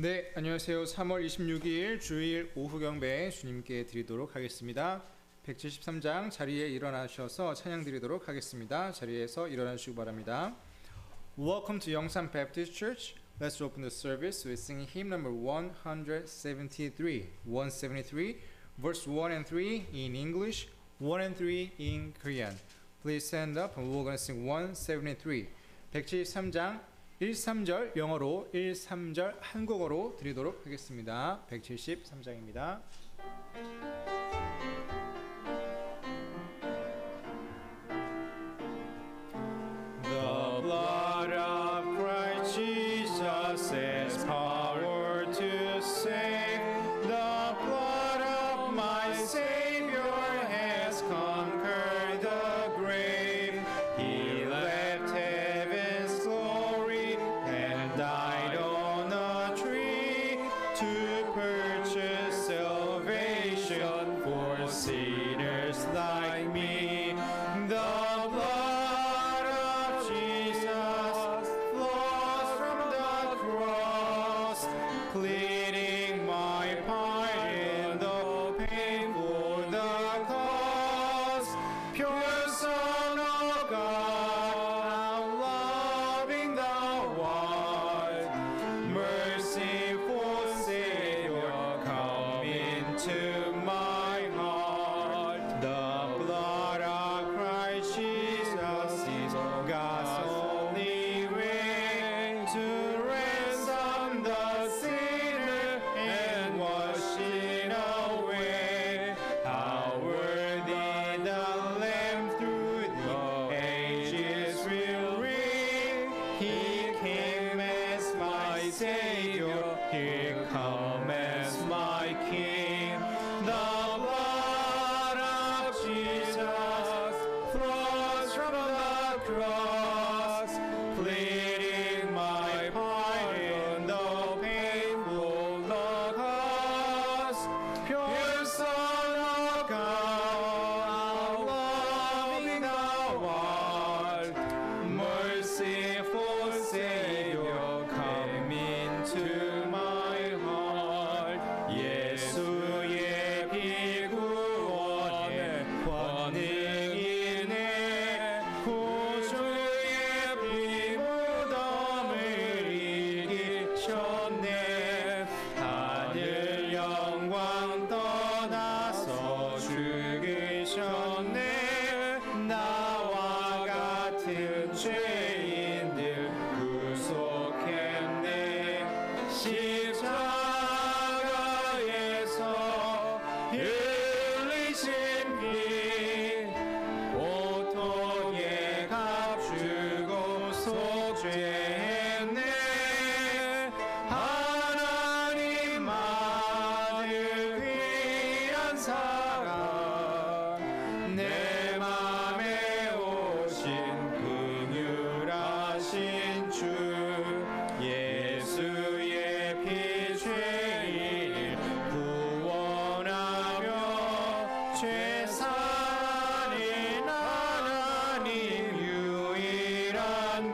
네, 안녕하세요. 3월 26일 주일 오후 경배 주님께 드리도록 하겠습니다. 173장 자리에 일어나셔서 찬양 드리도록 하겠습니다. 자리에서 일어나시기 바랍니다. Welcome to Yongsan Baptist Church. Let's open the service with singing hymn number 173. 173, verse 1 and 3 in English, 1 and 3 in Korean. Please stand up and we're going to sing 173. 173장 1, 3절 영어로 1, 3절 한국어로 드리도록 하겠습니다. 173장입니다.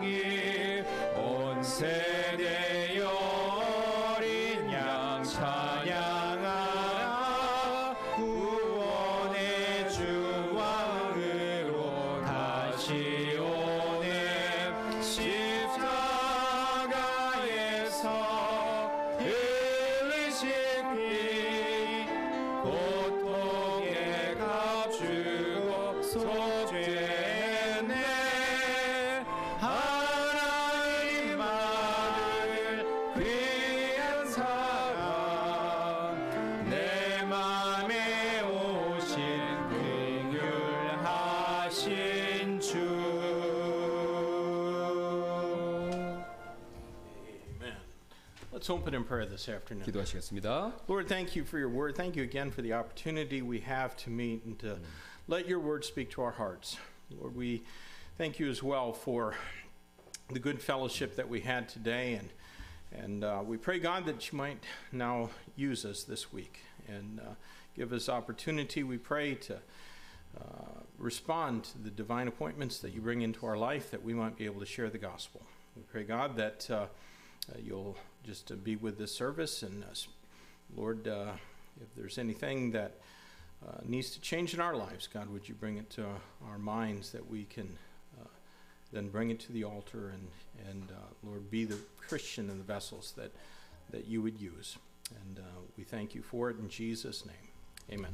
길온 세대 prayer this afternoon. 기도하시겠습니다. Lord, thank you for your word. Thank you again for the opportunity we have to meet and to let your word speak to our hearts. Lord, we thank you as well for the good fellowship that we had today, and and uh, we pray God that you might now use us this week and uh, give us opportunity. We pray to. Uh, respond to the divine appointments that you bring into our life that we might be able to share the gospel. We pray, God, that uh, uh, you'll just to be with this service. And uh, s- Lord, uh, if there's anything that uh, needs to change in our lives, God, would you bring it to our minds that we can uh, then bring it to the altar and, and uh, Lord, be the Christian and the vessels that, that you would use. And uh, we thank you for it in Jesus' name. Amen.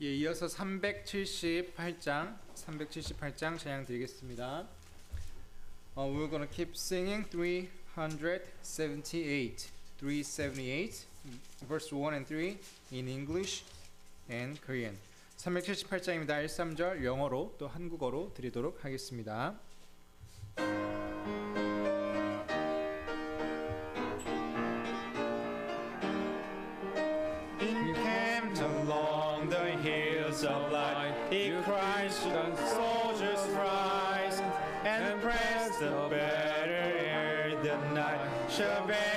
예, 이어서 378장 378장 찬양 드리겠습니다. Uh, we're gonna keep singing 378, 378, verse 1 and 3 in English and Korean. 378장입니다. 1, 3절 영어로 또 한국어로 드리도록 하겠습니다. Encamped along the hills of light, he cries to the and The better air the night shall bear.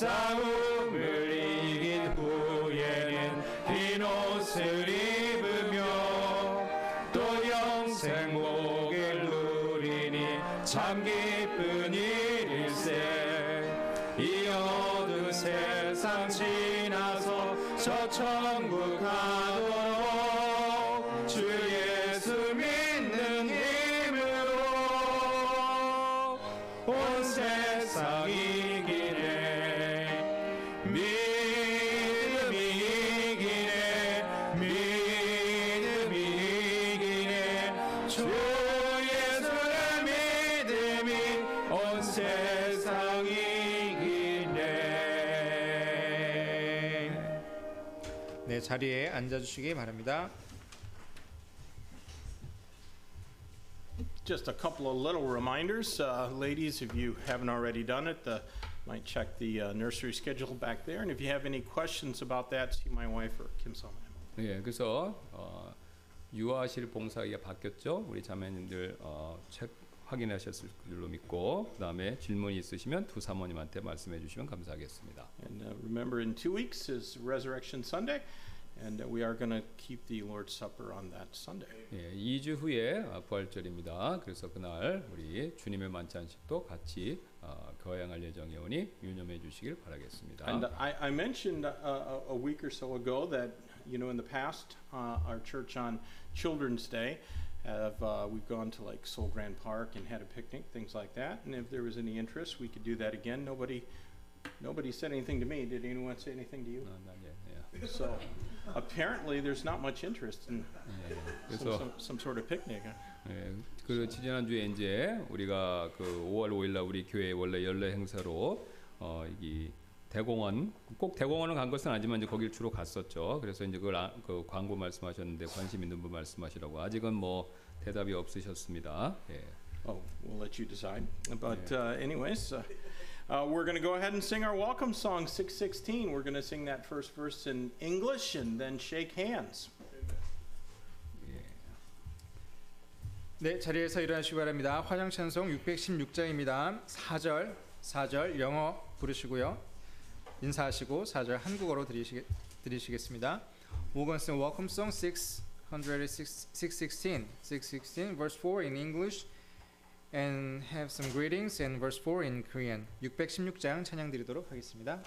이 자리에 앉아주시기 바랍니다 Just a couple of little reminders. Uh, ladies, if you haven't already done it, the, might check the uh, nursery schedule back there. And if you have any questions about that, see my wife or Kim Solomon. 예, 그래서 어, 유아실 봉사가 바뀌었죠. 우리 자매님들 어, 책 확인하셨을 줄로 믿고 그다음에 질문이 있으시면 두 사모님한테 말씀해 주시면 감사하겠습니다. And uh, remember, in two weeks is Resurrection Sunday, and uh, we are going to keep the Lord's Supper on that Sunday. 예, 2주 후에 어, 부활절입니다. 그래서 그날 우리 주님의 만찬식도 같이 어, 거행할 예정이오니 유념해 주시길 바라겠습니다. And uh, I, I mentioned uh, a, a week or so ago that, you know, in the past, uh, our church on Children's Day, have, uh, we've gone to like Soul Grand Park and had a picnic, things like that. And if there was any interest, we could do that again. Nobody, nobody said anything to me. Did anyone say anything to you? 어, 난 예, 예. So Apparently, there's not much interest in 예, some, some, some sort of picnic. 예, 그 지난 주에 이제 우리가 그 5월 5일 날 우리 교회 원래 연례 행사로 어, 이 대공원 꼭 대공원을 간 것은 아니지만 이제 거길 주로 갔었죠. 그래서 이제 그걸 아, 그 광고 말씀하셨는데 관심 있는 분 말씀하시라고 아직은 뭐 대답이 없으셨습니다. 예. Oh, we'll let you decide. But uh, anyways, uh, uh, we're going to go ahead and sing our welcome song 616. We're going to sing that first verse in English and then shake hands. 네, 자리에서 일어나시기 바랍니다. 화장 찬송 616장입니다. 4절, 4절 영어 부르시고요. 인사하시고 4절 한국어로 드리시겠, 드리시겠습니다. Welcome Song 616, 616, 616, verse 4 in English and have some greetings and verse 4 in Korean. 616장 찬양 드리도록 하겠습니다.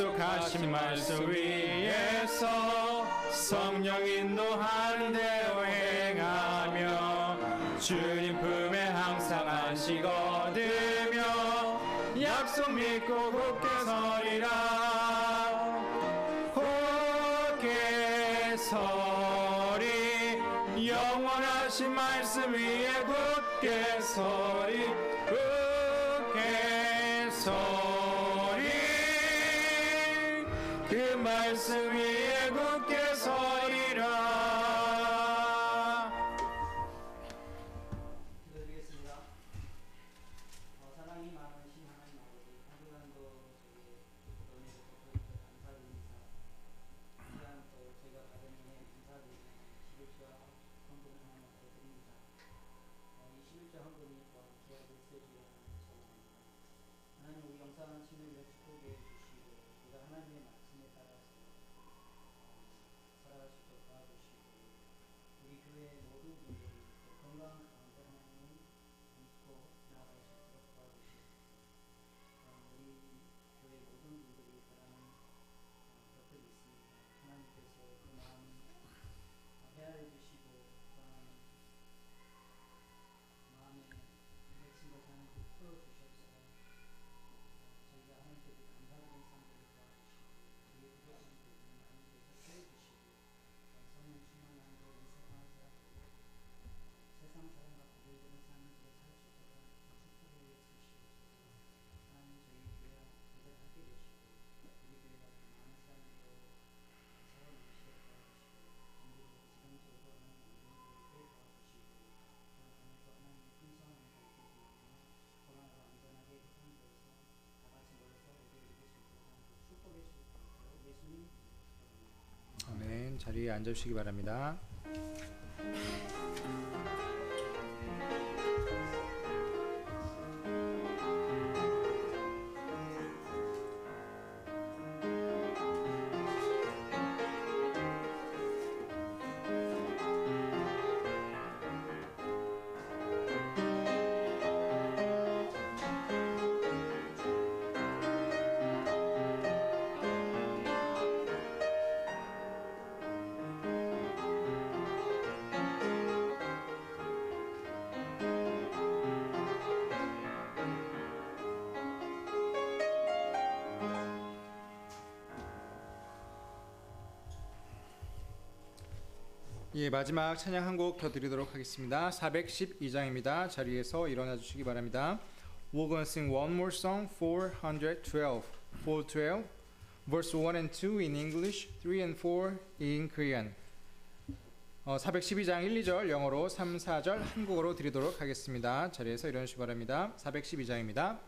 약속하신 말씀 위에서 성령 인도하는 대로 행하며 주님 품에 항상 안식 얻으며 약속 믿고 굳게 서리라. 굳게 서리 영원하신 말씀 위에 굳게 서 그말 자리에 앉으시기 바랍니다. 예, 마지막 찬양 한 곡 더 드리도록 하겠습니다. 412장입니다. 자리에서 일어나 주시기 바랍니다. We're to sing one more song, 412. 412, verse 1 and 2 in English, 3 and 4 in Korean. 어, 412장 1, 2절 영어로 3, 4절 한국어로 드리도록 하겠습니다. 자리에서 일어나 주시기 바랍니다. 412장입니다.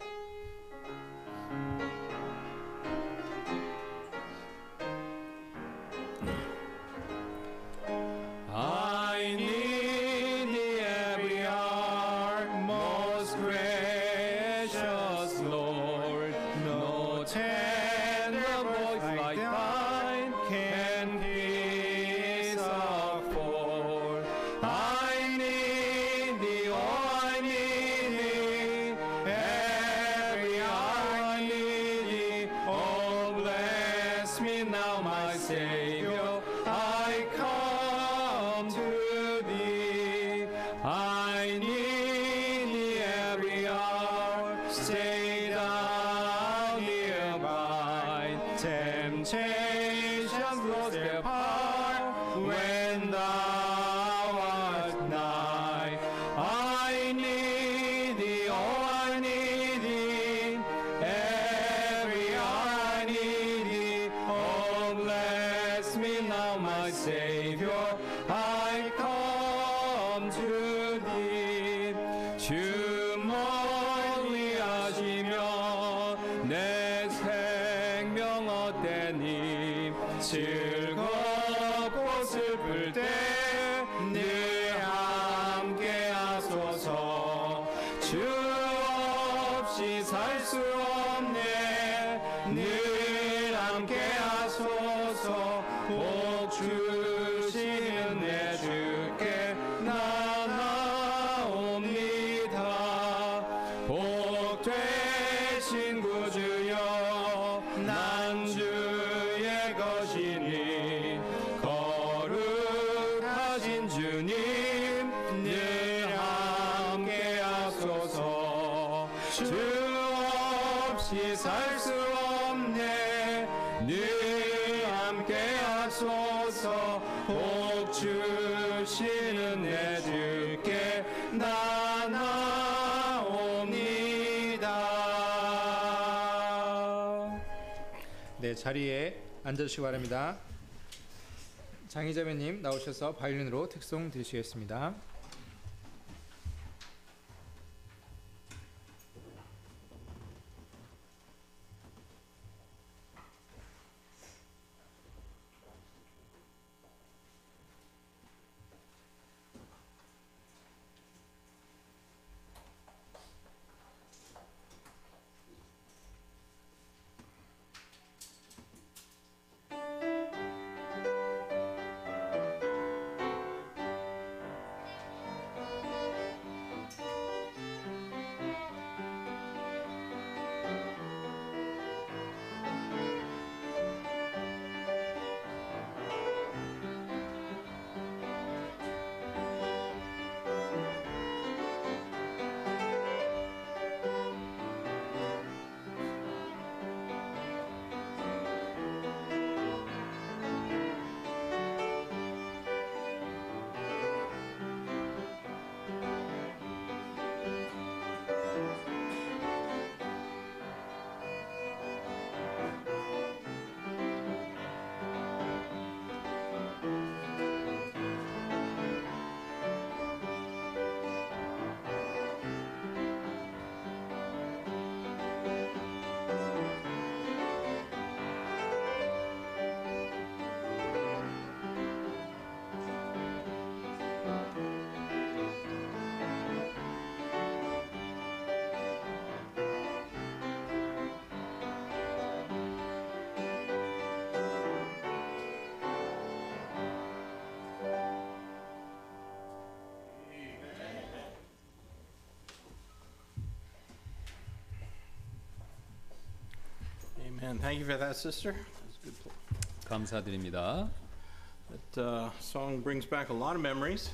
살 수 없네 늘 함께 하소서 복 주시는 내 주께 나 나옵니다 네, 자리에 앉으시기 바랍니다. 장희자매님 나오셔서 바이올린으로 특송 드리시겠습니다. Thank you for that, sister. That's a good pl- 감사드립니다. That uh, song brings back a lot of memories.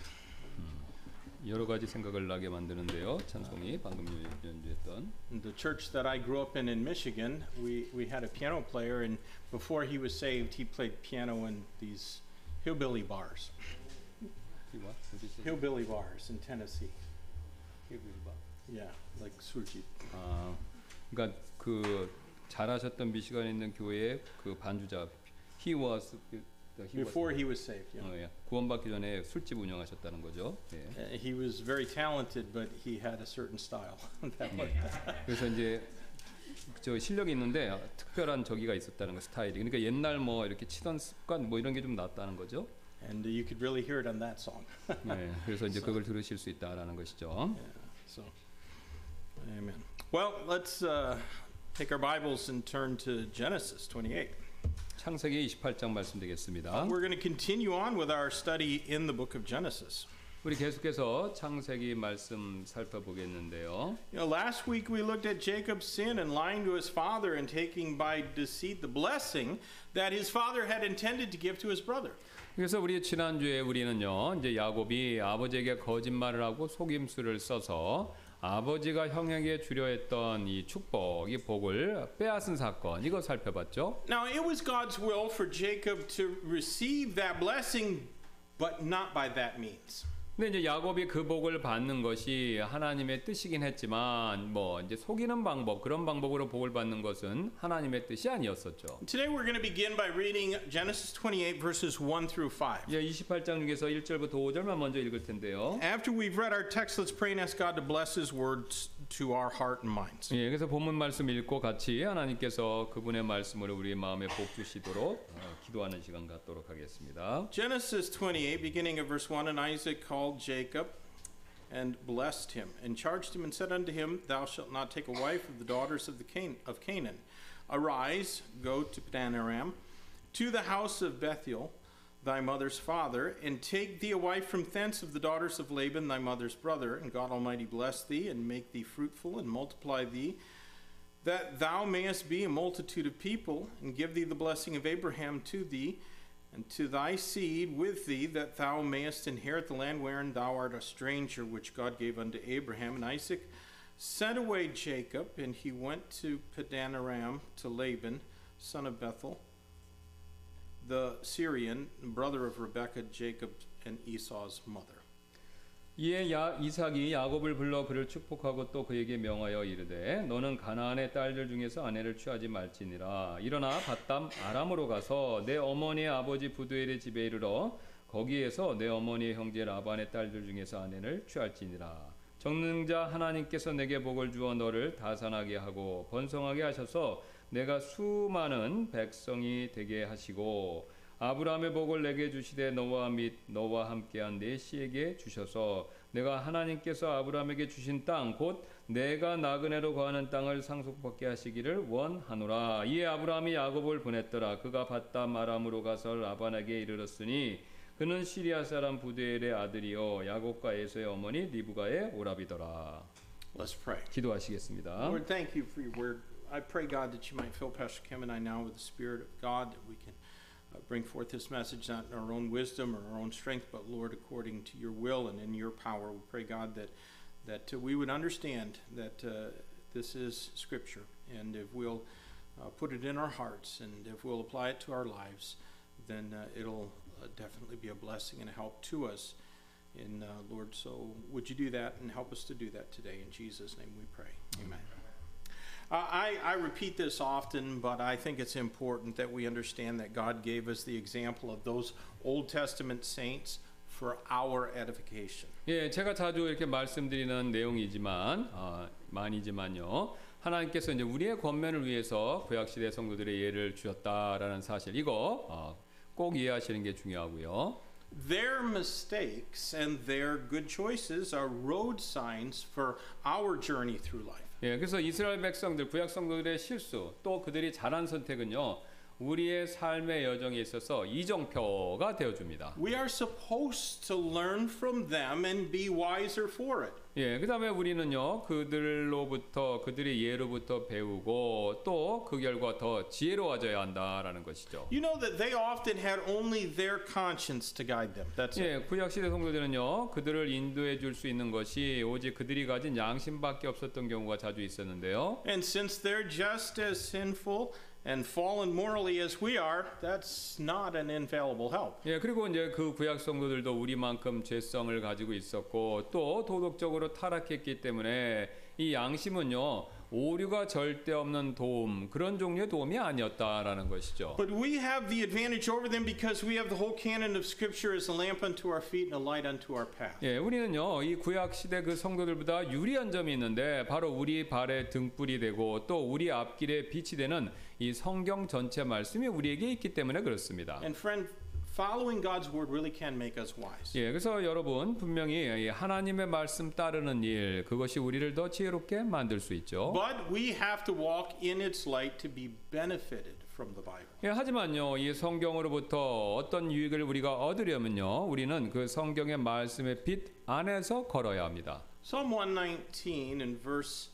여러 가지 생각을 나게 만드는데요. 찬송이 방금 연- 연주했던 In the church that I grew up in in Michigan, we, we had a piano player, and before he was saved, he played piano in these hillbilly bars. What? What is it? Hillbilly bars in Tennessee. 힐빌바. Yeah, like surjit. 아, 그러니까 그 잘하셨던 미시간에 있는 교회의 그 반주자 he was he was- Before he was saved, yeah. 어, 예. 구원받기 전에 술집 운영하셨다는 거죠. 예. Uh, he was very talented, but he had a certain style. that was, 그래서 이제 저 실력이 있는데 특별한 저기가 있었다는 거 스타일이. 그러니까 옛날 뭐 이렇게 치던 습관 뭐 이런 게좀 낫다는 거죠. and you could really hear it on that song. 예. 그래서 이제 그걸 들으실 수 있다라는 것이죠. Yeah, so, amen. Well, let's uh, take our Bibles and turn to Genesis 28. 창세기 28장 말씀드리겠습니다. We're going to continue on with our study in the book of Genesis. 우리 계속해서 창세기 말씀 살펴보겠는데요. You know, last week we looked at Jacob's sin and lying to his father and taking by deceit the blessing that his father had intended to give to his brother. 그래서 우리 지난주에 우리는요, 이제 야곱이 아버지에게 거짓말을 하고 속임수를 써서 아버지가 형에게 주려 했던 이 축복, 이 복을 빼앗은 사건, 이거 살펴봤죠. Now, it was God's will for Jacob to receive that blessing, but not by that means. 근데 이제 야곱이 그 복을 받는 것이 하나님의 뜻이긴 했지만 뭐 이제 속이는 방법, 그런 방법으로 복을 받는 것은 하나님의 뜻이 아니었었죠. Today we're going to begin by reading Genesis 28, verses 1 through 5. 이제 28장 중에서 1절부터 5절만 먼저 읽을 텐데요. After we've read our text, let's pray and ask God to bless His words to our heart and minds. 예, 그래서 본문 말씀 읽고 같이 하나님께서 그분의 말씀으로 우리 마음에 복 주시도록 어, 기도하는 시간 갖도록 하겠습니다. Genesis 28, beginning of verse 1 And Isaac called Jacob and blessed him, and charged him and said unto him, Thou shalt not take a wife of the daughters of, the Can- of Canaan. Arise, go to Padan Aram, to the house of Bethuel, thy mother's father, and take thee a wife from thence of the daughters of Laban, thy mother's brother, and God Almighty bless thee, and make thee fruitful, and multiply thee, that thou mayest be a multitude of people, and give thee the blessing of Abraham to thee, and to thy seed with thee, that thou mayest inherit the land wherein thou art a stranger, which God gave unto Abraham. And Isaac sent away Jacob, and he went to Padanaram to Laban, son of Bethuel, the Syrian, brother of Rebekah, Jacob, and Esau's mother. 이에 야, 이삭이 야곱을 불러 그를 축복하고 또 그에게 명하여 이르되 너는 가나안의 딸들 중에서 아내를 취하지 말지니라 일어나 바담 아람으로 가서 내 어머니의 아버지 부두엘의 집에 이르러 거기에서 내 어머니의 형제 라반의 딸들 중에서 아내를 취할지니라 정능자 하나님께서 내게 복을 주어 너를 다산하게 하고 번성하게 하셔서 내가 수많은 백성이 되게 하시고 아브라함의 복을 내게 주시되 너와 및 너와 함께한 내 씨에게 주셔서 내가 하나님께서 아브라함에게 주신 땅 곧 내가 나그네로 거하는 땅을 상속받게 하시기를 원하노라 이에 아브라함이 야곱을 보냈더라 그가 바담 아람으로 가서 라반에게 이르렀으니 그는 시리아 사람 부두엘의 아들이요 야곱과 에서의 어머니 리브가의 오라비더라 Let's pray. 기도하시겠습니다. Lord, thank you for your word. I pray, God, that you might fill Pastor Kim and I now with the Spirit of God, that we can uh, bring forth this message not in our own wisdom or our own strength, but, Lord, according to your will and in your power. We pray, God, that, that uh, we would understand that uh, this is Scripture, and if we'll uh, put it in our hearts and if we'll apply it to our lives, then uh, it'll definitely be a blessing and a help to us. And uh, Lord, so would you do that and help us to do that today? In Jesus' name we pray. Amen. Uh, I, I repeat this often, but I think it's important that we understand that God gave us the example of those Old Testament saints for our edification. 예, 제가 자주 이렇게 말씀드리는 내용이지만 어, 많이지만요. 하나님께서 이제 우리의 권면을 위해서 구약 시대 성도들의 예를 주셨다라는 사실 이거 어, 꼭 이해하시는 게 중요하고요. Their mistakes and their good choices are road signs for our journey through life. 예, 그래서 이스라엘 백성들 구약 성도들의 실수 또 그들이 잘한 선택은요. 우리의 삶의 여정에 있어서 이정표가 되어 줍니다. We are supposed to learn from them and be wiser for it. 예, 그다음에 우리는요 그들로부터 그들의 예로부터 배우고 또 그 결과 더 지혜로워져야 한다라는 것이죠. You know that they often had only their conscience to guide them. That's it. 예, 구약 시대 성도들은요 그들을 인도해 줄 수 있는 것이 오직 그들이 가진 양심밖에 없었던 경우가 자주 있었는데요. And since they're just as sinful and fallen morally as we are, that's not an infallible help. 예, 그리고 이제 그 구약 성도들도 우리만큼 죄성을 가지고 있었고 또 도덕적으로 타락했기 때문에 이 양심은요 오류가 절대 없는 도움 그런 종류의 도움이 아니었다라는 것이죠. But we have the advantage over them because we have the whole canon of Scripture as a lamp unto our feet and a light unto our path. 예, 우리는요 이 구약 시대 그 성도들보다 유리한 점이 있는데 바로 우리 발의 등불이 되고 또 우리 앞길에 빛이 되는 이 성경 전체 말씀이 우리에게 있기 때문에 그렇습니다. And friend, following God's word really can make us wise. 예, 그래서 여러분 분명히 이 하나님의 말씀 따르는 일 그것이 우리를 더 지혜롭게 만들 수 있죠. But we have to walk in its light to be benefited from the Bible. 예, 하지만요, 이 성경으로부터 어떤 유익을 우리가 얻으려면요, 우리는 그 성경의 말씀의 빛 안에서 걸어야 합니다. Psalm 119 and verse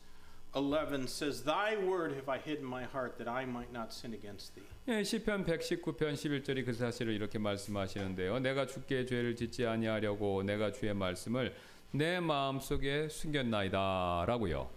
11 says, Thy word have I hid in my heart that I might not sin against thee. 예, 시편 119편 11절이 그 사실을 이렇게 말씀하시는데요. 내가 주께 죄를 짓지 아니하려고 내가 주의 말씀을 내 마음속에 숨겼나이다라고요.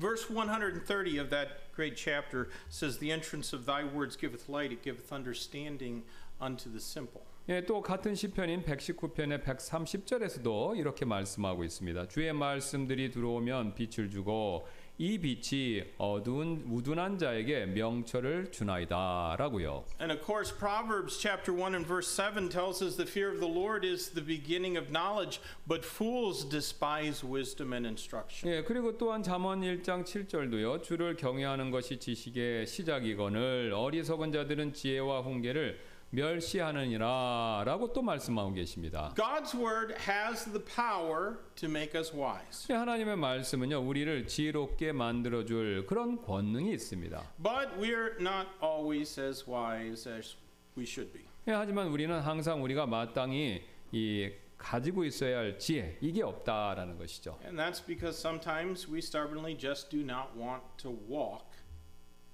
Verse 130 of that great chapter says, The entrance of thy words giveth light, it giveth understanding unto the simple. 예, 또 같은 시편인 119편의 130절에서도 이렇게 말씀하고 있습니다. 주의 말씀들이 들어오면 빛을 주고 이 빛이 어두운 우둔한 자에게 명철을 주나이다라고요. And of course, Proverbs chapter 1 and verse 7 tells us the fear of the Lord is the beginning of knowledge, but fools despise wisdom and instruction. 예, 그리고 또한 잠언 1장 7절도요. 주를 경외하는 것이 지식의 시작이거늘 어리석은 자들은 지혜와 훈계를 멸시하느니라라고 또 말씀하고 계십니다. God's word has the power to make us wise. 예, 하나님의 말씀은요. 우리를 지혜롭게 만들어 줄 그런 권능이 있습니다. But we're not always as wise as we should be. 예, 하지만 우리는 항상 우리가 마땅히 이 가지고 있어야 할 지혜 이게 없다라는 것이죠. And that's because sometimes we stubbornly just do not want to walk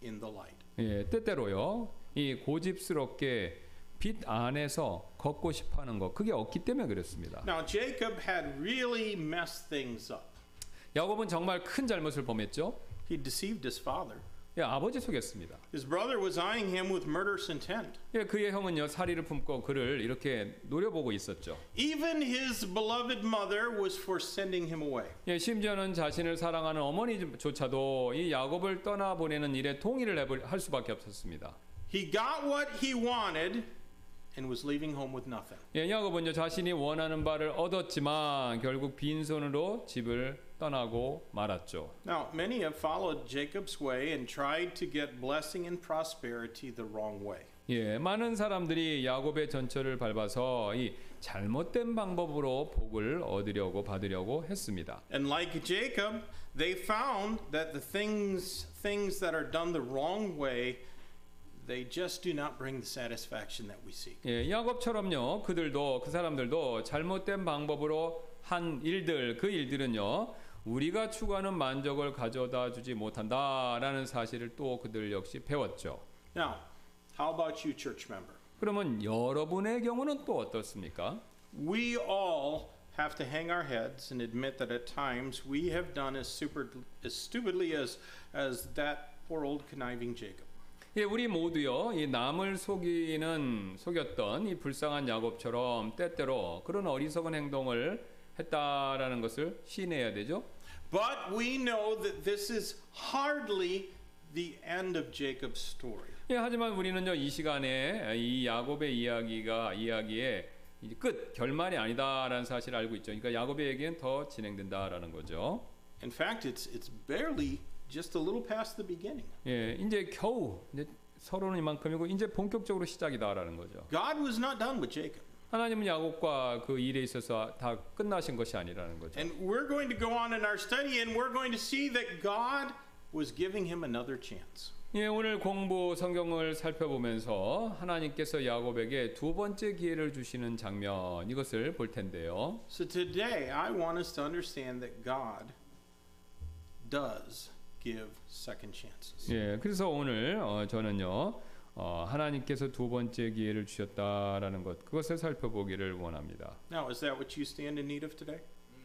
in the light. 예, 때때로요. 이 고집스럽게 빛 안에서 걷고 싶어 하는 것 그게 없기 때문에 그렇습니다. Now, Jacob had really messed things up. 야곱은 정말 큰 잘못을 범했죠. He deceived his father. 예, 아버지 속였습니다. His brother was eyeing him with murderous intent. 예, 그의 형은요 사리를 품고 그를 이렇게 노려보고 있었죠. Even his beloved mother was for sending him away. 예, 심지어는 자신을 사랑하는 어머니조차도 이 야곱을 떠나 보내는 일에 동의를 할 수밖에 없었습니다. He got what he wanted and was leaving home with nothing. 예, 야곱은요 자신이 원하는 바를 얻었지만 결국 빈손으로 집을 떠나고 말았죠. Now, many have followed Jacob's way and tried to get blessing and prosperity the wrong way. 예, 많은 사람들이 야곱의 전철을 밟아서 이 잘못된 방법으로 복을 얻으려고 받으려고 했습니다. And like Jacob, they found that the things things that are done the wrong way, they just do not bring the satisfaction that we seek. 예, 야곱처럼요. 그들도 그 사람들도 잘못된 방법으로 한 일들 그 일들은요. 우리가 추구하는 만족을 가져다 주지 못한다라는 사실을 또 그들 역시 배웠죠. Now, how about you, church member? 그러면 여러분의 경우는 또 어떻습니까? We all have to hang our heads and admit that at times we have done as super as stupidly as as that poor old conniving Jacob. 예, 우리 모두요. 이 남을 속이는 속였던 이 불쌍한 야곱처럼 때때로 그런 어리석은 행동을 했다라는 것을 시인해야 되죠. But we know that this is hardly the end of Jacob's story. 예, 하지만 우리는요 이 시간에 이 야곱의 이야기가 이야기의 이제 끝 결말이 아니다라는 사실을 알고 있죠. 그러니까 야곱의 얘기는 더 진행된다라는 거죠. In fact, it's it's barely just a little past the beginning. 예, 이제 겨우 이제 서로는 이만큼이고 이제 본격적으로 시작이다라는 거죠. God was not done with Jacob. 하나님은 야곱과 그 일에 있어서 다 끝나신 것이 아니라는 거죠. And we're going to go on in our study and we're going to see that God was giving him another chance. 예, 오늘 공부 성경을 살펴보면서 하나님께서 야곱에게 두 번째 기회를 주시는 장면 이것을 볼 텐데요. So today, I want us to understand that God does give second chances. 예, 그래서 오늘 어, 저는요 어, 하나님께서 두 번째 기회를 주셨다라는 것 그것을 살펴보기를 원합니다. Now, is that what you stand in need of today?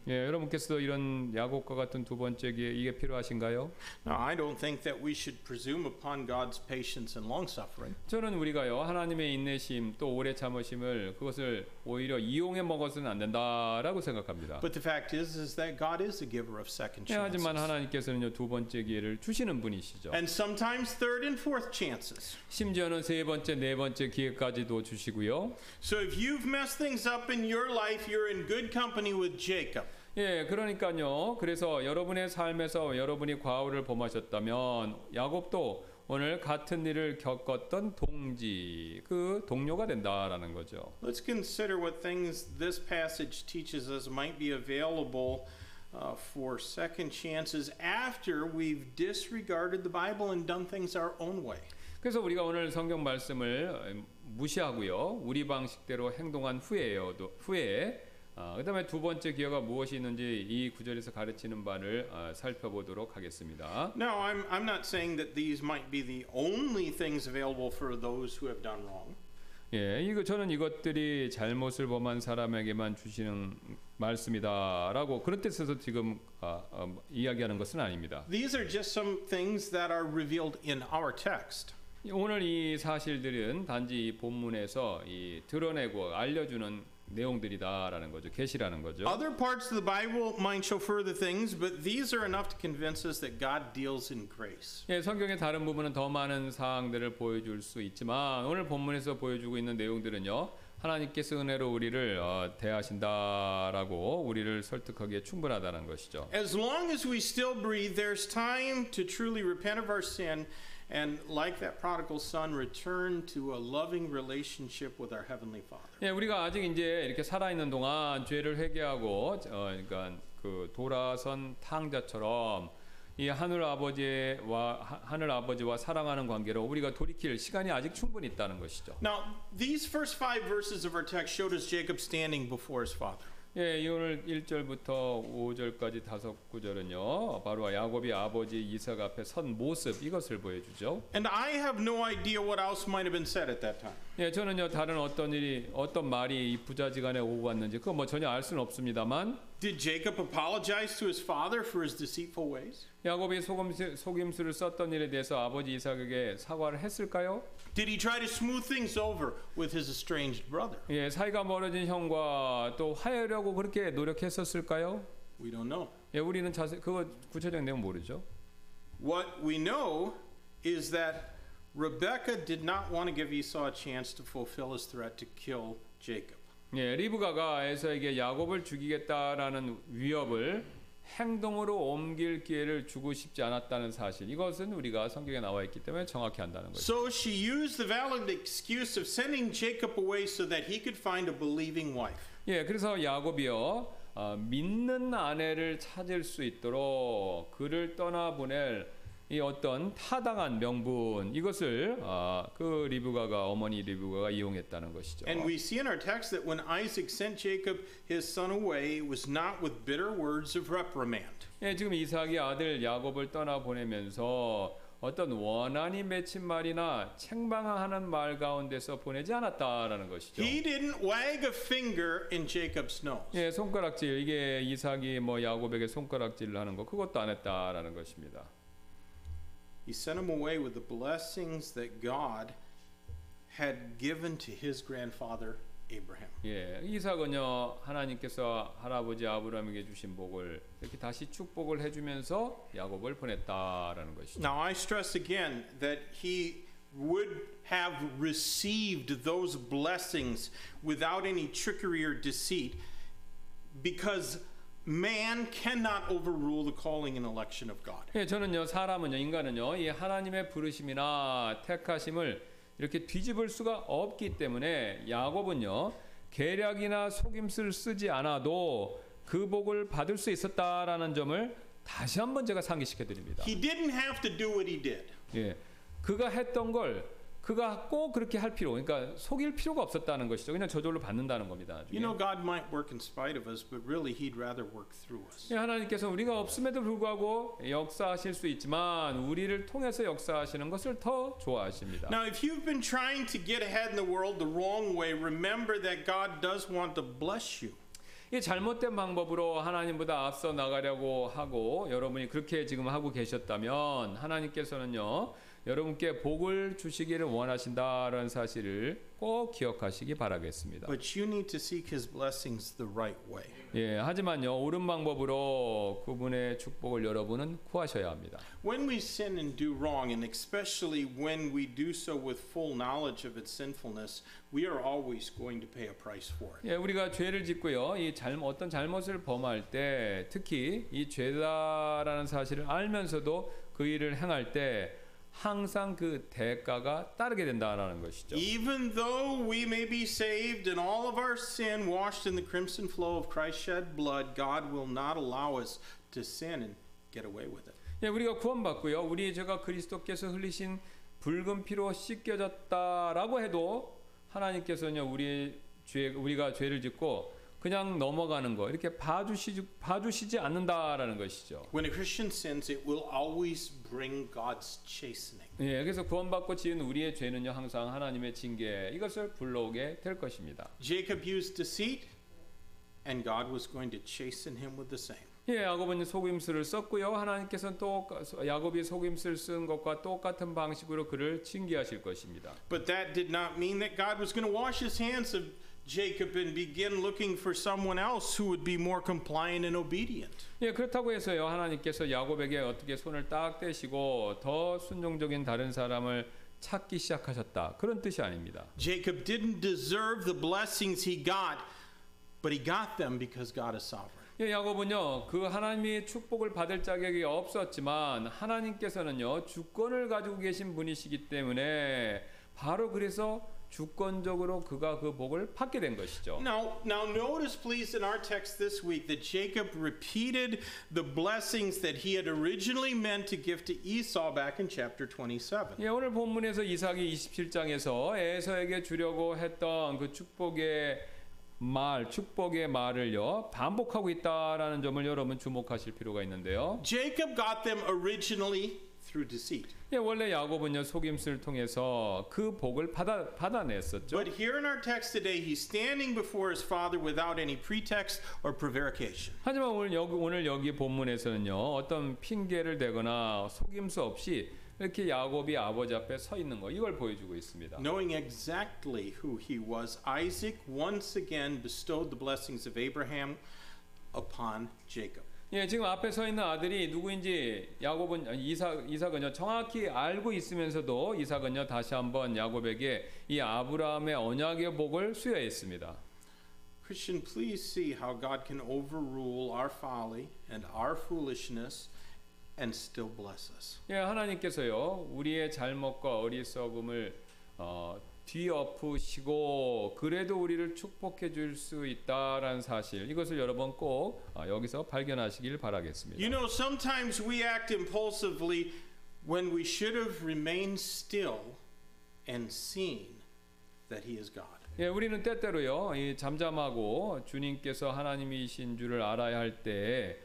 예, 여러분께서도 이런 야곱과 같은 두 번째 기회 이게 필요하신가요? Now, I don't think that we should presume upon God's patience and long suffering. 저는 우리가요 하나님의 인내심 또 오래 참으심을 그것을 오히려 이용해 먹어서는 안 된다라고 생각합니다. But the fact is, is that God is a giver of second 예, chances. 하지만 하나님께서는요 두 번째 기회를 주시는 분이시죠. And sometimes third and fourth chances. 심지어는 세 번째, 네 번째 기회까지도 주시고요. So if you've messed things up in your life, you're in good company with Jacob. 예, 그러니까요. 그래서 여러분의 삶에서 여러분이 과오를 범하셨다면 야곱도 오늘 같은 일을 겪었던 동지, 그 동료가 된다라는 거죠. Let's consider what things this passage teaches us might be available uh, for second chances after we've disregarded the Bible and done things our own way. 그래서 우리가 오늘 성경 말씀을 무시하고요. 우리 방식대로 행동한 후에요. 또 후에 아, 그다음에 두 번째 기회가 무엇이 있는지 이 구절에서 가르치는 바를 아, 살펴보도록 하겠습니다. Now, I'm, I'm not saying that these might be the only things available for those who have done wrong. 예, 이거 저는 이것들이 잘못을 범한 사람에게만 주시는 말씀이다라고 그런 뜻에서 지금 아, 아, 이야기하는 것은 아닙니다. These are just some things that are revealed in our text. 오늘 이 사실들은 단지 이 본문에서 이 드러내고 알려주는 내용들이다라는 거죠. 계시라는 거죠. Other parts of the Bible might show further things, but these are enough to convince us that God deals in grace. 예, 성경의 다른 부분은 더 많은 사항들을 보여줄 수 있지만 오늘 본문에서 보여주고 있는 내용들은요. 하나님께서 은혜로 우리를 어, 대하신다라고 우리를 설득하기에 충분하다는 것이죠. As long as we still breathe, there's time to truly repent of our sin and, like that prodigal son, return to a loving relationship with our Heavenly Father. 예, 우리가 아직 이제 이렇게 살아 있는 동안 죄를 회개하고 어, 그러니까 그 돌아선 탕자처럼 이 하늘 아버지와 하- 하늘 아버지와 사랑하는 관계로 우리가 돌이킬 시간이 아직 충분히 있다는 것이죠. Now, these first five verses of our text showed us Jacob standing before his father. 예, 이 오늘 1절부터 5절까지 다섯 구절은요. 바로 야곱이 아버지 이삭 앞에 선 모습 이것을 보여주죠. And I have no idea what else might have been said at that time. 예, 저는요 다른 어떤 일이 어떤 말이 이 부자지간에 오고 갔는지 그거 뭐 전혀 알 수는 없습니다만 Did Jacob apologize to his father for his deceitful ways? 야곱이 속임수, 속임수를 썼던 일에 대해서 아버지 이삭에게 사과를 했을까요? Did he try to smooth things over with his estranged brother? 예, 사이가 멀어진 형과 또 화해하려고 그렇게 노력했었을까요? We don't know. 예, 우리는 자세 그거 구체적 내용 모르죠. What we know is that Rebekah did not want to give Esau a chance to fulfill his threat to kill Jacob. 예, 리브가가 에서에게 야곱을 죽이겠다라는 위협을 행동으로 옮길 기회를 주고 싶지 않았다는 사실. 이것은 우리가 성경에 나와 있기 때문에 정확히 한다는 거죠. So she used the valid excuse of sending Jacob away so that he could find a believing wife. 예, 그래서 야곱이요 어, 믿는 아내를 찾을 수 있도록 그를 떠나 보낼 이 어떤 타당한 명분 이것을 아, 그 리브가가 어머니 리브가가 이용했다는 것이죠. And we see in our text that when Isaac sent Jacob his son away, it was not with bitter words of reprimand. 예, 지금 이삭이 아들 야곱을 떠나 보내면서 어떤 원한이 맺힌 말이나 책망하는 말 가운데서 보내지 않았다라는 것이죠. He didn't wag a finger in Jacob's nose. 예, 손가락질 이게 이삭이 뭐 야곱에게 손가락질을 하는 거 그것도 안 했다라는 것입니다. He sent him away with the blessings that God had given to his grandfather Abraham. 예, 이삭은요 하나님께서 할아버지 아브라함에게 주신 복을 이렇게 다시 축복을 해주면서 야곱을 보냈다라는 것이죠. Now, I stress again that he would have received those blessings without any trickery or deceit because man cannot overrule the calling and election of God. 예, 저는요 사람은요 인간은요 이 하나님의 부르심이나 택하심을 이렇게 뒤집을 수가 없기 때문에 야곱은요 계략이나 속임수를 쓰지 않아도 그 복을 받을 수 있었다라는 점을 다시 한번 제가 상기시켜 드립니다. He didn't have to do what he did. 예. 그가 했던 걸 그가 꼭 그렇게 할 필요, 그러니까 속일 필요가 없었다는 것이죠. 그냥 저절로 받는다는 겁니다. 나중에. You know, God might work in spite of us, but really, He'd rather work through us. 예, 하나님께서 우리가 없음에도 불구하고 역사하실 수 있지만 우리를 통해서 역사하시는 것을 더 좋아하십니다. Now, if you've been trying to get ahead in the world the wrong way, remember that God does want to bless you. 이 잘못된 방법으로 하나님보다 앞서 나가려고 하고 여러분이 그렇게 지금 하고 계셨다면 하나님께서는요 여러분께 복을 주시기를 원하신다라는 사실을 꼭 기억하시기 바라겠습니다. But you need to seek His blessings the right way. 예, 하지만요 옳은 방법으로 그분의 축복을 여러분은 구하셔야 합니다. When we sin and do wrong, and especially when we do so with full knowledge of its sinfulness, we are always going to pay a price for it. 예, 우리가 죄를 짓고요. 이 잘, 어떤 잘못을 범할 때 특히 이 죄다라는 사실을 알면서도 그 일을 행할 때 항상 그 대가가 따르게 된다라는 것이죠. Even though we may be saved and all of our sin washed in the crimson flow of Christ's shed blood, God will not allow us to sin and get away with it. 예, 우리가 구원받고요. 우리 죄가 그리스도께서 흘리신 붉은 피로 씻겨졌다라고 해도 하나님께서는요. 우리 죄 우리가 죄를 짓고 그냥 넘어가는 거 이렇게 봐주시지 봐주시지 않는다라는 것이죠. When a Christian sins, it will always bring God's chastening. 예, 그래서 구원받고 지은 우리의 죄는요 항상 하나님의 징계 이것을 불러오게 될 것입니다. Jacob used deceit, and God was going to chasten him with the same. 예, 야곱은 속임수를 썼고요. 하나님께서는 또 야곱이 속임수를 쓴 것과 똑같은 방식으로 그를 징계하실 것입니다. But that did not mean that God was going to wash his hands of Jacob and begin looking for someone else who would be more compliant and obedient. 예, 그렇다고 해서요. 하나님께서 야곱에게 어떻게 손을 딱 떼시고 더 순종적인 다른 사람을 찾기 시작하셨다. 그런 뜻이 아닙니다. Jacob didn't deserve the blessings he got, but he got them because God is sovereign. 예, 야곱은요. 그 하나님의 축복을 받을 자격이 없었지만 하나님께서는요. 주권을 가지고 계신 분이시기 때문에 바로 그래서 주권적으로 그가 그 복을 받게 된 것이죠. Now, now notice please in our text this week that Jacob repeated the blessings that he had originally meant to give to Esau back in chapter 27. 예, 오늘 본문에서 이삭이 27장에서 에서에게 주려고 했던 그 축복의 말, 축복의 말을요 반복하고 있다라는 점을 여러분 주목하실 필요가 있는데요. Jacob got them originally through deceit. 예, 원래 야곱은요 속임수를 통해서 그 복을 받아 받아냈었죠. But here in our text today, he's standing before his father without any pretext or prevarication. 하지만 오늘 여기 오늘 여기 본문에서는요 어떤 핑계를 대거나 속임수 없이 이렇게 야곱이 아버지 앞에 서 있는 거 이걸 보여주고 있습니다. Knowing exactly who he was, Isaac once again bestowed the blessings of Abraham upon Jacob. 예, 지금 앞에 서 있는 아들이 누구인지 야곱은 이삭 이삭은요 정확히 알고 있으면서도 이삭은요 다시 한번 야곱에게 이 아브라함의 언약의 복을 수여했습니다. Christian, please see how God can overrule our folly and our foolishness and still bless us. 예, 하나님께서요 우리의 잘못과 어리석음을 어, 뒤엎으시고 그래도 우리를 축복해 줄 수 있다라는 사실 이것을 여러분 꼭 어, 여기서 발견하시길 바라겠습니다. You know, sometimes we act impulsively when we should have remained still and seen that He is God. 예, 우리는 때때로요 이 잠잠하고 주님께서 하나님이신 줄을 알아야 할때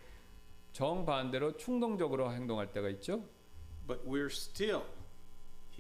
정반대로 충동적으로 행동할 때가 있죠. But we're still,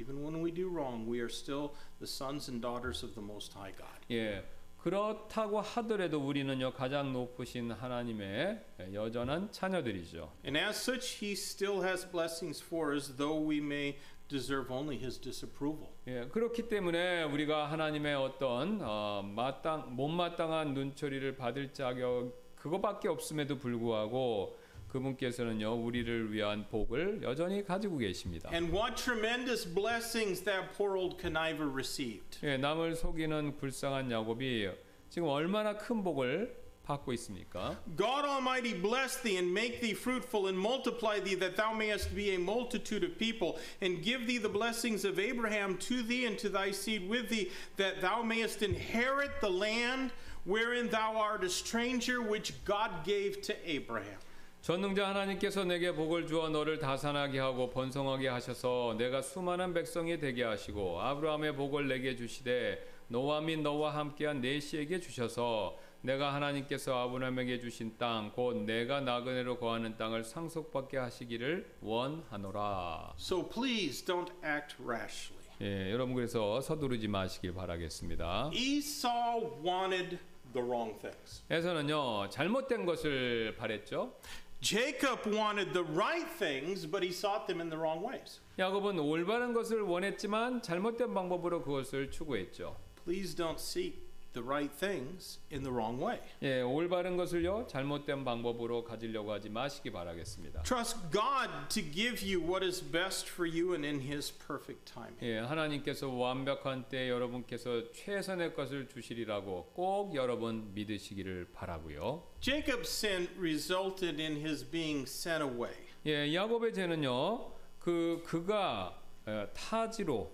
even when we do wrong, we are still the sons and daughters of the Most High God. 예, 그렇다고 하더라도 우리는요 가장 높으신 하나님의 여전한 자녀들이죠. And as such, He still has blessings for us, though we may deserve only His disapproval. 예, 그렇기 때문에 우리가 하나님의 어떤 어, 마땅 못마땅한 눈초리를 받을 자격 그거밖에 없음에도 불구하고 그분께서는요 우리를 위한 복을 여전히 가지고 계십니다. And what tremendous blessings that poor old conniver received. 예, 남을 속이는 불쌍한 야곱이 지금 얼마나 큰 복을 받고 있습니까? God Almighty bless thee and make thee fruitful and multiply thee that thou mayest be a multitude of people and give thee the blessings of Abraham to thee and to thy seed with thee that thou mayest inherit the land wherein thou art a stranger which God gave to Abraham. 전능자 하나님께서 내게 복을 주어 너를 다산하게 하고 번성하게 하셔서 내가 수많은 백성이 되게 하시고 아브라함의 복을 내게 주시되 너와 및 너와 함께한 내 씨에게 주셔서 내가 하나님께서 아브라함에게 주신 땅 곧 내가 나그네로 거하는 땅을 상속받게 하시기를 원하노라. So please don't act rashly. 예, 여러분 그래서 서두르지 마시길 바라겠습니다. Esau wanted the wrong things. 에서는요 잘못된 것을 바랬죠. Jacob wanted the right things, but he sought them in the wrong ways. 야곱은 올바른 것을 원했지만 잘못된 방법으로 그것을 추구했죠. Please don't seek the right things in the wrong way. 예, 올바른 것을요 잘못된 방법으로 가지려고 하지 마시기 바라겠습니다. Trust God to give you what is best for you and in His perfect timing. 예, 하나님께서 완벽한 때 여러분께서 최선의 것을 주시리라고 꼭 여러분 믿으시기를 바라고요. Jacob's sin resulted in his being sent away. 예, 야곱의 죄는요 그 그가 에, 타지로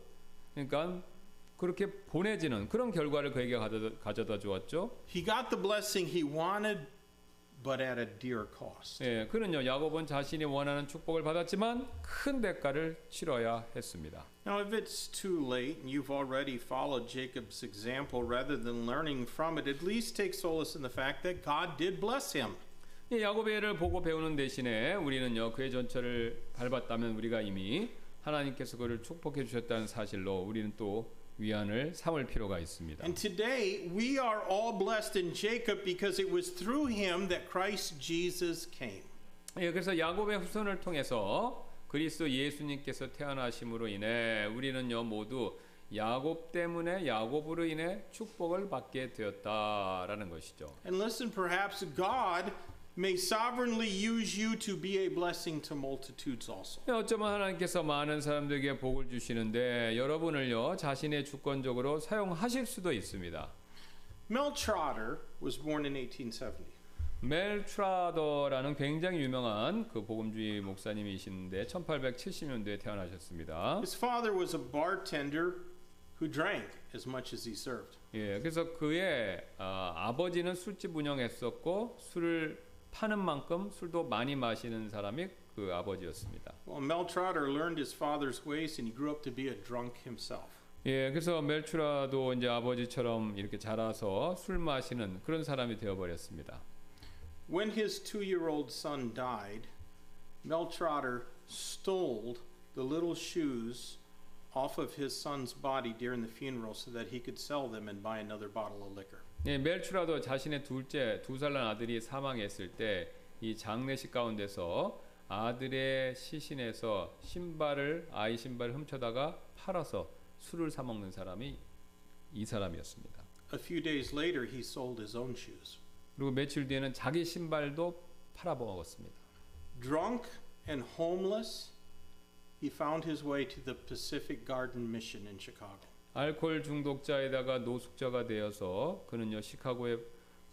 그러니까 그렇게 보내지는 그런 결과를 그에게 가져다, 가져다 주었죠. He got the blessing he wanted, but at a dear cost. 예, 그는요 야곱은 자신이 원하는 축복을 받았지만 큰 대가를 치러야 했습니다. Now, if it's too late and you've already followed Jacob's example rather than learning from it, at least take solace in the fact that God did bless him. 이 야곱의 예를 보고 배우는 대신에 우리는요 그의 전철을 밟았다면 우리가 이미 하나님께서 그를 축복해 주셨다는 사실로 우리는 또 위안을 삼을 필요가 있습니다. And today, we are all blessed in Jacob because it was through him that Christ Jesus came. 예, 그래서 야곱의 후손을 통해서 그리스도 예수님께서 태어나심으로 인해 우리는요 모두 야곱 때문에 야곱으로 인해 축복을 받게 되었다라는 것이죠. And listen, perhaps God may sovereignly use you to be a blessing to multitudes also. 예, 어쩌면 하나님께서 많은 사람들에게 복을 주시는데 여러분을요 자신의 주권적으로 사용하실 수도 있습니다. Mel Trotter was born in 1870. 멜 트라더라는 굉장히 유명한 그 복음주의 목사님이신데 1870년도에 태어나셨습니다. His father was a bartender who drank as much as he served. 예, 그래서 그의 아, 아버지는 술집 운영했었고 술을 파는 만큼 술도 많이 마시는 사람이 그 아버지였습니다. Well, Mel Trotter learned his father's ways and he grew up to be a drunk himself. 예, 그래서 멜추라도 이제 아버지처럼 이렇게 자라서 술 마시는 그런 사람이 되어버렸습니다. When his two year old son died, Mel Trotter stole the little shoes off of his son's body during the funeral so that he could sell them and buy another bottle of liquor. 예, 멜추라도 자신의 둘째 두 살 난 아들이 사망했을 때 이 장례식 가운데서 아들의 시신에서 신발을 아이 신발을 훔쳐다가 팔아서 술을 사 먹는 사람이 이 사람이었습니다. A few days later, he sold his own shoes. 그리고 며칠 뒤에는 자기 신발도 팔아 먹었습니다. Drunk and homeless, he found his way to the Pacific Garden Mission in Chicago. 알코올 중독자에다가 노숙자가 되어서 그는요 시카고의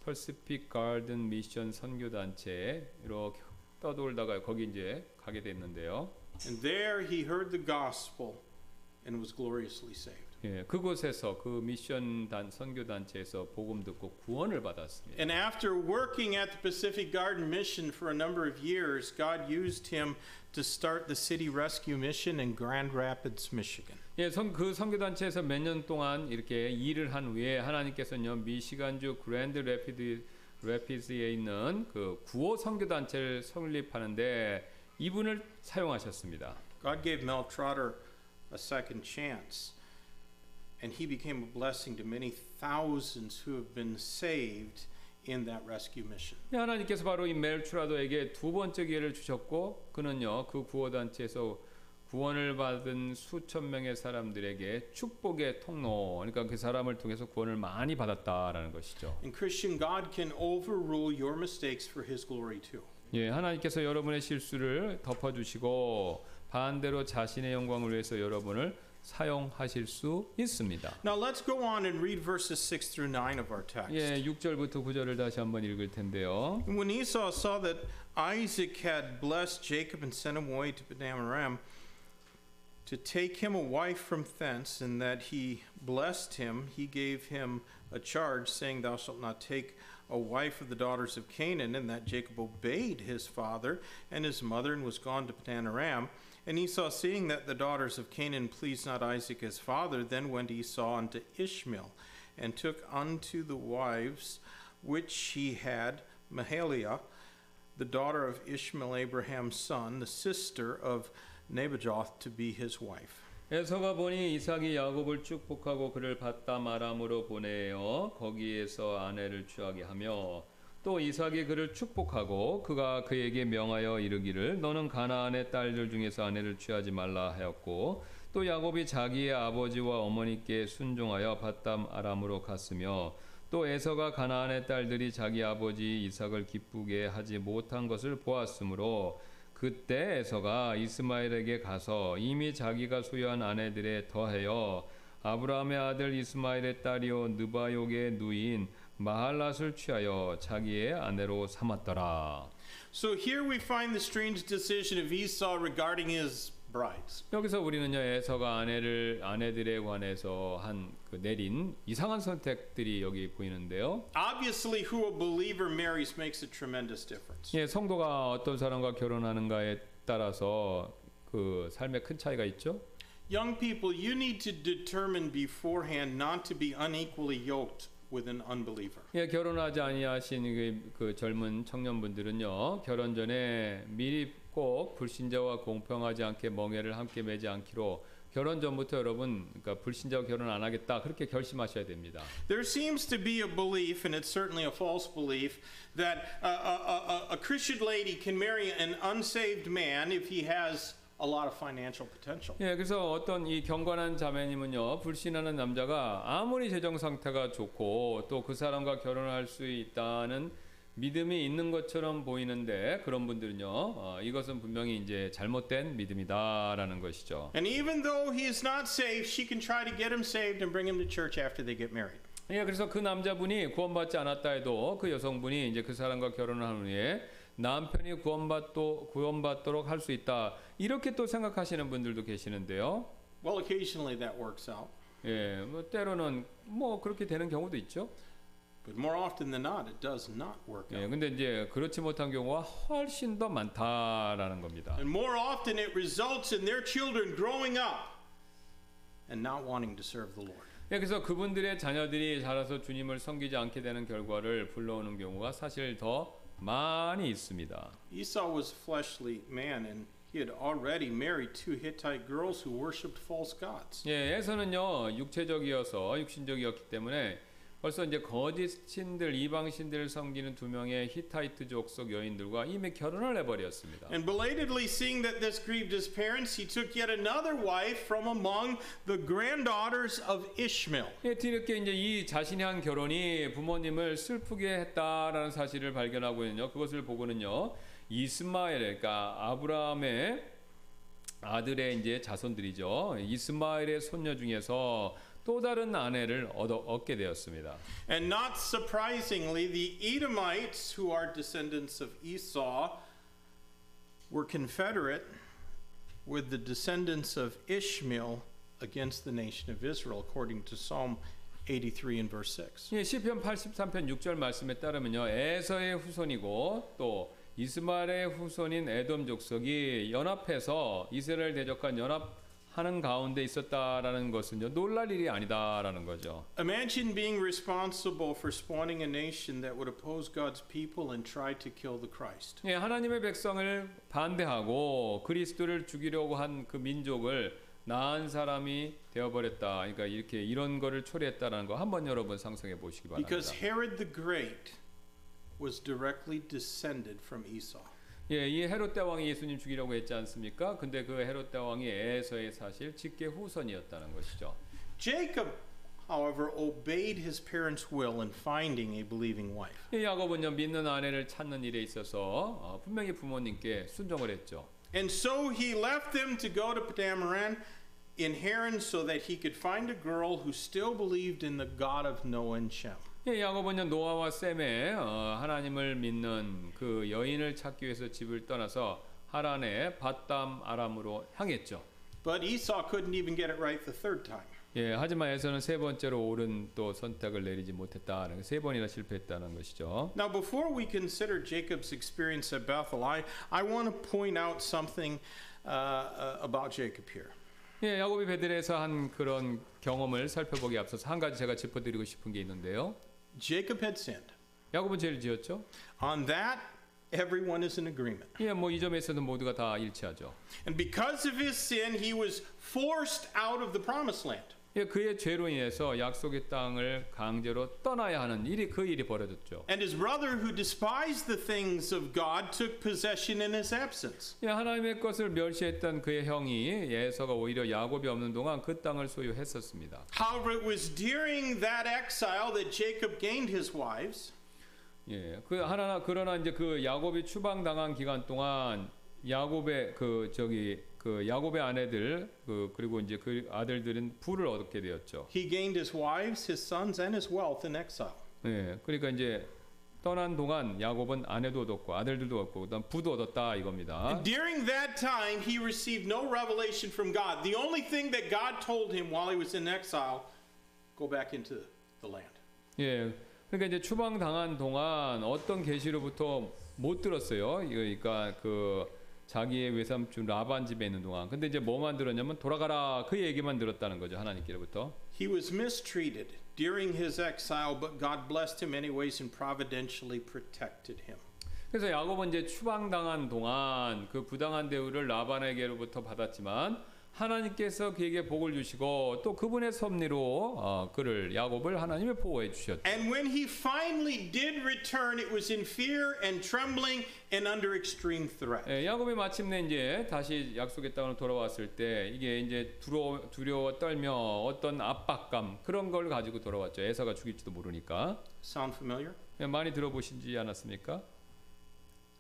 퍼시픽 가든 미션 선교 단체에 이렇게 떠돌다가 거기 이제 가게 됐는데요. And there he heard the gospel and was gloriously saved. 예, 그곳에서 그 미션 단 선교 단체에서 복음 듣고 구원을 받았습니다. And after working at the Pacific Garden Mission for a number of years, God used him to start the City Rescue Mission in Grand Rapids, Michigan. 예, 선, 그 선교 단체에서 몇 년 동안 이렇게 일을 한 후에 하나님께서는요 미시간주 그랜드 레피드 레피드에 있는 그 구호 선교 단체를 설립하는데 이분을 사용하셨습니다. God gave Mel Trotter a second chance, and he became a blessing to many thousands who have been saved in that rescue mission. 예, 하나님께서 바로 이 멜추라도에게 두 번째 기회를 주셨고 그는요 그 구호 단체에서 구원을 받은 수천 명의 사람들에게 축복의 통로 그러니까 그 사람을 통해서 구원을 많이 받았다라는 것이죠. And Christian, God can overrule your mistakes for his glory too. 예, 하나님께서 여러분의 실수를 덮어주시고 반대로 자신의 영광을 위해서 여러분을 사용하실 수 있습니다. Now let's go on and read verses 6 through 9 of our text. 예, 6절부터 9절을 다시 한번 읽을 텐데요. When Esau saw that Isaac had blessed Jacob and sent him away to Padan Aram to take him a wife from thence, and that he blessed him, he gave him a charge, saying, Thou shalt not take a wife of the daughters of Canaan, and that Jacob obeyed his father and his mother and was gone to Padan Aram. And Esau, seeing that the daughters of Canaan pleased not Isaac his father, then went Esau unto Ishmael, and took unto the wives which he had Mahaliah, the daughter of Ishmael Abraham's son, the sister of Nebajoth, to be his wife. 에서가 보니 이삭이 야곱을 축복하고 그를 바담 아람으로 보내어 거기에서 아내를 취하게 하며 또 이삭이 그를 축복하고 그가 그에게 명하여 이르기를 너는 가나안의 딸들 중에서 아내를 취하지 말라 하였고 또 야곱이 자기의 아버지와 어머니께 순종하여 바담 아람으로 갔으며 또 에서가 가나안의 딸들이 자기 아버지 이삭을 기쁘게 하지 못한 것을 보았으므로 그때 에서가 이스마엘에게 가서 이미 자기가 소유한 아내들에 더하여 아브라함의 아들 이스마엘의 딸이요 느바욕의 누이인 마할랏을 취하여 자기의 아내로 삼았더라. So here we find the strange decision of Esau regarding his brides. 여기서 우리는요 에서가 아내를 아내들에 관해서 한 그 내린 이상한 선택들이 여기 보이는데요. Obviously, who a believer marries makes a tremendous difference. 예, 성도가 어떤 사람과 결혼하는가에 따라서 그 삶에 큰 차이가 있죠. Young people, you need to determine beforehand not to be unequally yoked with an unbeliever. 예, 결혼하지 아니하신 그, 그 젊은 청년분들은요 결혼 전에 미리 꼭 불신자와 공평하지 않게 멍해를 함께 매지 않기로 결혼 전부터 여러분 그러니까 불신자와 결혼 안 하겠다 그렇게 결심하셔야 됩니다. There seems to be a belief, and it's certainly a false belief, that a, a, a, a Christian lady can marry an unsaved man if he has a lot of financial potential. 예, 그래서 어떤 이 경건한 자매님은요 불신하는 남자가 아무리 재정 상태가 좋고 또 그 사람과 결혼할 수 있다는 믿음이 있는 것처럼 보이는데 그런 분들은요 어, 이것은 분명히 이제 잘못된 믿음이다라는 것이죠. And even though he is not saved, she can try to get him saved and bring him to church after they get married. 예, 그래서 그 남자분이 구원받지 않았다 해도 그 여성분이 이제 그 사람과 결혼을 한 후에 남편이 구원받도 구원받도록 할 수 있다 이렇게 또 생각하시는 분들도 계시는데요. Well, occasionally that works out, 예, 뭐 때로는 뭐 그렇게 되는 경우도 있죠. But more often than not, it does not work 예, out. 근데 이제 그렇지 못한 경우가 훨씬 더 많다라는 겁니다. And more often, it results in their children growing up and not wanting to serve the Lord. 예, 그래서 그분들의 자녀들이 자라서 주님을 섬기지 않게 되는 결과를 불러오는 경우가 사실 더 많이 있습니다. Esau was a fleshly man, and he had already married two Hittite girls who worshipped false gods. 예, 에서는요 육체적이어서 육신적이었기 때문에 벌써 이제 거짓 신들 이방 신들을 섬기는 두 명의 히타이트 족 속 여인들과 이미 결혼을 해버렸습니다. And belatedly seeing that this grieved his parents, he took yet another wife from among the granddaughters of Ishmael. 예, 뒤늦게 이제 이 자신이 한 결혼이 부모님을 슬프게 했다라는 사실을 발견하고 있는요. 그것을 보고는요. 이스마엘 그러니까 아브라함의 아들의 이제 자손들이죠. 이스마엘의 손녀 중에서 또 다른 아내를 얻어, 얻게 되었습니다. And not surprisingly, the Edomites, who are descendants of Esau, were confederate with the descendants of Ishmael against the nation of Israel, according to Psalm 83 and verse 6. 예, 시편 83편 6절 말씀에 따르면요. 에서의 후손이고 또 이스마엘의 후손인 에돔 족속이 연합해서 이스라엘 대적한 연합 하는 가운데 있었다라는 것은요. 놀랄 일이 아니다라는 거죠. Imagine being responsible for spawning a nation that would oppose God's people and try to kill the Christ. 예, 하나님의 백성을 반대하고 그리스도를 죽이려고 한 그 민족을 나은 사람이 되어버렸다. 그러니까 이렇게 이런 거를 초래했다라는 거 한번 여러분 상상해 보시기 바랍니다. Because Herod the Great was directly descended from Esau. 예, 이 헤롯 대왕이 예수님 죽이려고 했지 않습니까? 근데 그 헤롯 대왕이 에서의 사실 직계 후손이었다는 것이죠. Jacob, however, obeyed his parents' will in finding a believing wife. 이 야곱은요 믿는 아내를 찾는 일에 있어서 어, 분명히 부모님께 순종을 했죠. And so he left them to go to Padamaran in Haran so that he could find a girl who still believed in the God of Noah and Shem. 예, 야곱은요 노아와 셈의 어, 하나님을 믿는 그 여인을 찾기 위해서 집을 떠나서 하란의 바담 아람으로 향했죠. But Esau couldn't even get it right the third time. 예, 하지만 에서는 세 번째로 옳은 또 선택을 내리지 못했다는 세 번이나 실패했다는 것이죠. Now, before we consider Jacob's experience at Bethel, I, I want to point out something uh, uh, about Jacob here. 예, 야곱이 베들에서 한 그런 경험을 살펴보기 앞서서 한 가지 제가 짚어드리고 싶은 게 있는데요. Jacob had sinned. 야곱은 죄를 지었죠. On that, everyone is in agreement. 예, 뭐 이 점에서는 모두가 다 일치하죠. And because of his sin, he was forced out of the promised land. 예, 그의 죄로 인해서 약속의 땅을 강제로 떠나야 하는 일이 그 일이 벌어졌죠. And his brother, who despised the things of God, took possession in his absence. 예, 하나님의 것을 멸시했던 그의 형이 예서가 오히려 야곱이 없는 동안 그 땅을 소유했었습니다. However, it was during that exile that Jacob gained his wives. 예, 그 하나 그러나 이제 그 야곱이 추방당한 기간 동안 야곱의 그 저기 그 야곱의 아내들 그 그리고 이제 그 아들들은 부를 얻게 되었죠. He gained his wives, his sons, and his wealth in exile. 예, 그러니까 이제 떠난 동안 야곱은 아내도 얻었고 아들들도 얻고 그다음 부도 얻었다 이겁니다. And during that time, he received no revelation from God. The only thing that God told him while he was in exile, go back into the land. 예, 그러니까 이제 추방 당한 동안 어떤 계시로부터 못 들었어요. 그러니까 그 자기의 외삼촌 라반 집에 있는 동안. 근데 이제 뭐만 들었냐면 돌아가라 그 얘기만 들었다는 거죠 하나님께로부터. He was mistreated during his exile, but God blessed him anyways and providentially protected him. 그래서 야곱은 이제 추방당한 동안 그 부당한 대우를 라반에게로부터 받았지만 하나님께서 그에게 복을 주시고 또 그분의 섭리로 어, 그를 야곱을 하나님의 보호해 주셨죠. And when he finally did return, it was in fear and trembling and under extreme threat. 예, 야곱이 마침내 이제 다시 약속의 땅으로 돌아왔을 때 이게 이제 두려워, 두려워 떨며 어떤 압박감 그런 걸 가지고 돌아왔죠. 에서가 죽일지도 모르니까 Sound familiar? 예, 많이 들어보시지 않았습니까?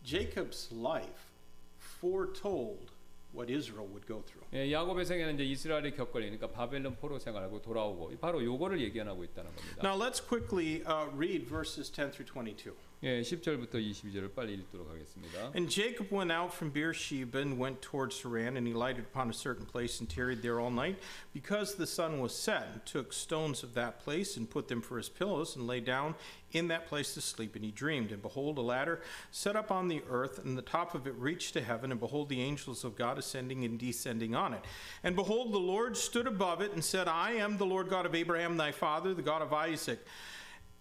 Jacob's life foretold what Israel would go through. 예, 야곱의 생애는 이제 이스라엘이 겪을 그러니까 바벨론 포로 생활하고 돌아오고 바로 요거를 얘기하고 있다는 겁니다. Now let's quickly uh, read verses 10 through 22. 예, 10절부터 22절을 빨리 읽도록 하겠습니다. And Jacob went out from Beersheba and went towards Haran, and he lighted upon a certain place and tarried there all night, because the sun was set, and took stones of that place and put them for his pillows, and lay down in that place to sleep. And he dreamed, and behold, a ladder set up on the earth, and the top of it reached to heaven, and behold, the angels of God ascending and descending on it. And behold, the Lord stood above it and said, I am the Lord God of Abraham thy father, the God of Isaac.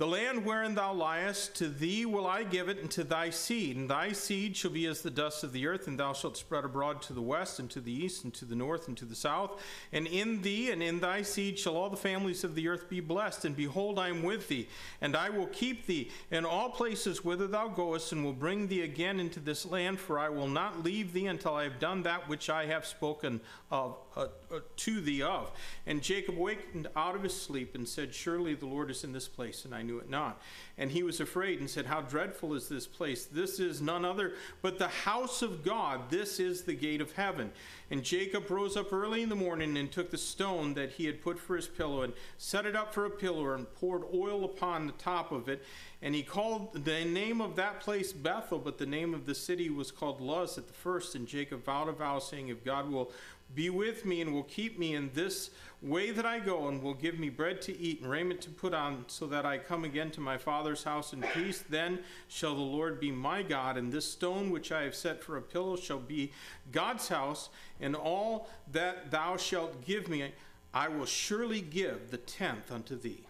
The land wherein thou liest, to thee will I give it, and to thy seed. And thy seed shall be as the dust of the earth, and thou shalt spread abroad to the west, and to the east, and to the north, and to the south. And in thee and in thy seed shall all the families of the earth be blessed. And behold, I am with thee, and I will keep thee in all places whither thou goest, and will bring thee again into this land, for I will not leave thee until I have done that which I have spoken of uh, uh, to thee of. And Jacob wakened out of his sleep and said, Surely the Lord is in this place, and I knew it not. And he was afraid and said, How dreadful is this place! This is none other but the house of God. This is the gate of heaven. And Jacob rose up early in the morning and took the stone that he had put for his pillow and set it up for a pillar and poured oil upon the top of it. And he called the name of that place Bethel, but the name of the city was called Luz at the first. And Jacob vowed a vow, saying, If God will be with me and will keep me in this way that I go, and will give me bread to eat and raiment to put on, so that I come again to my father's house in peace, then shall the Lord be my God, and this stone which I have set for a pillow shall be God's house, and all that thou shalt give me, I will surely give the tenth unto thee.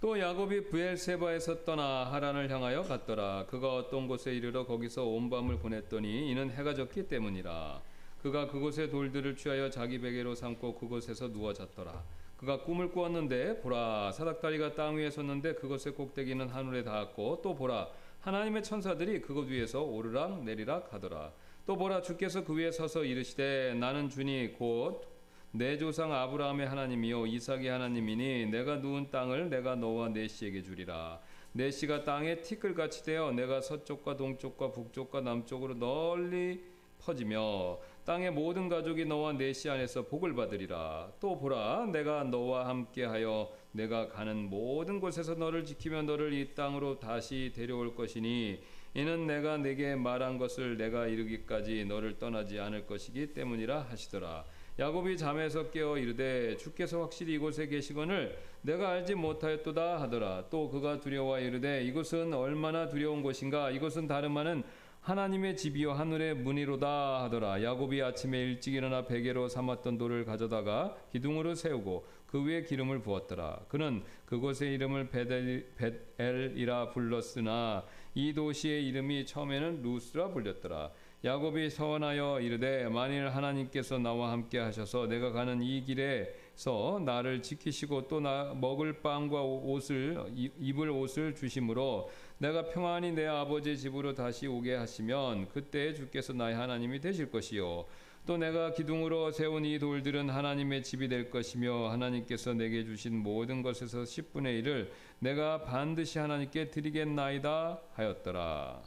또 야곱이 부엘세바에서 떠나 하란을 향하여 갔더라. 그가 어떤 곳에 이르러 거기서 온 밤을 보냈더니 이는 해가 졌기 때문이라. 그가 그곳의 돌들을 취하여 자기 베개로 삼고 그곳에서 누워 잤더라. 그가 꿈을 꾸었는데 보라 사닥다리가 땅 위에 섰는데 그것의 꼭대기는 하늘에 닿았고 또 보라 하나님의 천사들이 그곳 위에서 오르락 내리락 하더라. 또 보라 주께서 그 위에 서서 이르시되 나는 주니 곧 내 조상 아브라함의 하나님이요 이삭의 하나님이니 내가 누운 땅을 내가 너와 내 씨에게 주리라 내 씨가 땅에 티끌같이 되어 내가 서쪽과 동쪽과 북쪽과 남쪽으로 널리 퍼지며 땅의 모든 가족이 너와 내 씨 안에서 복을 받으리라. 또 보라 내가 너와 함께하여 내가 가는 모든 곳에서 너를 지키며 너를 이 땅으로 다시 데려올 것이니 이는 내가 내게 말한 것을 내가 이르기까지 너를 떠나지 않을 것이기 때문이라 하시더라. 야곱이 잠에서 깨어 이르되 주께서 확실히 이곳에 계시거늘 내가 알지 못하였도다 하더라. 또 그가 두려워 이르되 이곳은 얼마나 두려운 곳인가? 이곳은 다름 아는 하나님의 집이요 하늘의 문이로다 하더라. 야곱이 아침에 일찍 일어나 베개로 삼았던 돌을 가져다가 기둥으로 세우고 그 위에 기름을 부었더라. 그는 그곳의 이름을 베델, 벳엘이라 불렀으나 이 도시의 이름이 처음에는 루스라 불렸더라. 야곱이 서원하여 이르되 만일 하나님께서 나와 함께 하셔서 내가 가는 이 길에서 나를 지키시고 또 나 먹을 빵과 옷을 이- 입을 옷을 주심으로 내가 평안히 내 아버지 집으로 다시 오게 하시면 그때 주께서 나의 하나님이 되실 것이요 또 내가 기둥으로 세운 이 돌들은 하나님의 집이 될 것이며 하나님께서 내게 주신 모든 것에서 10분의 1을 내가 반드시 하나님께 드리겠나이다 하였더라.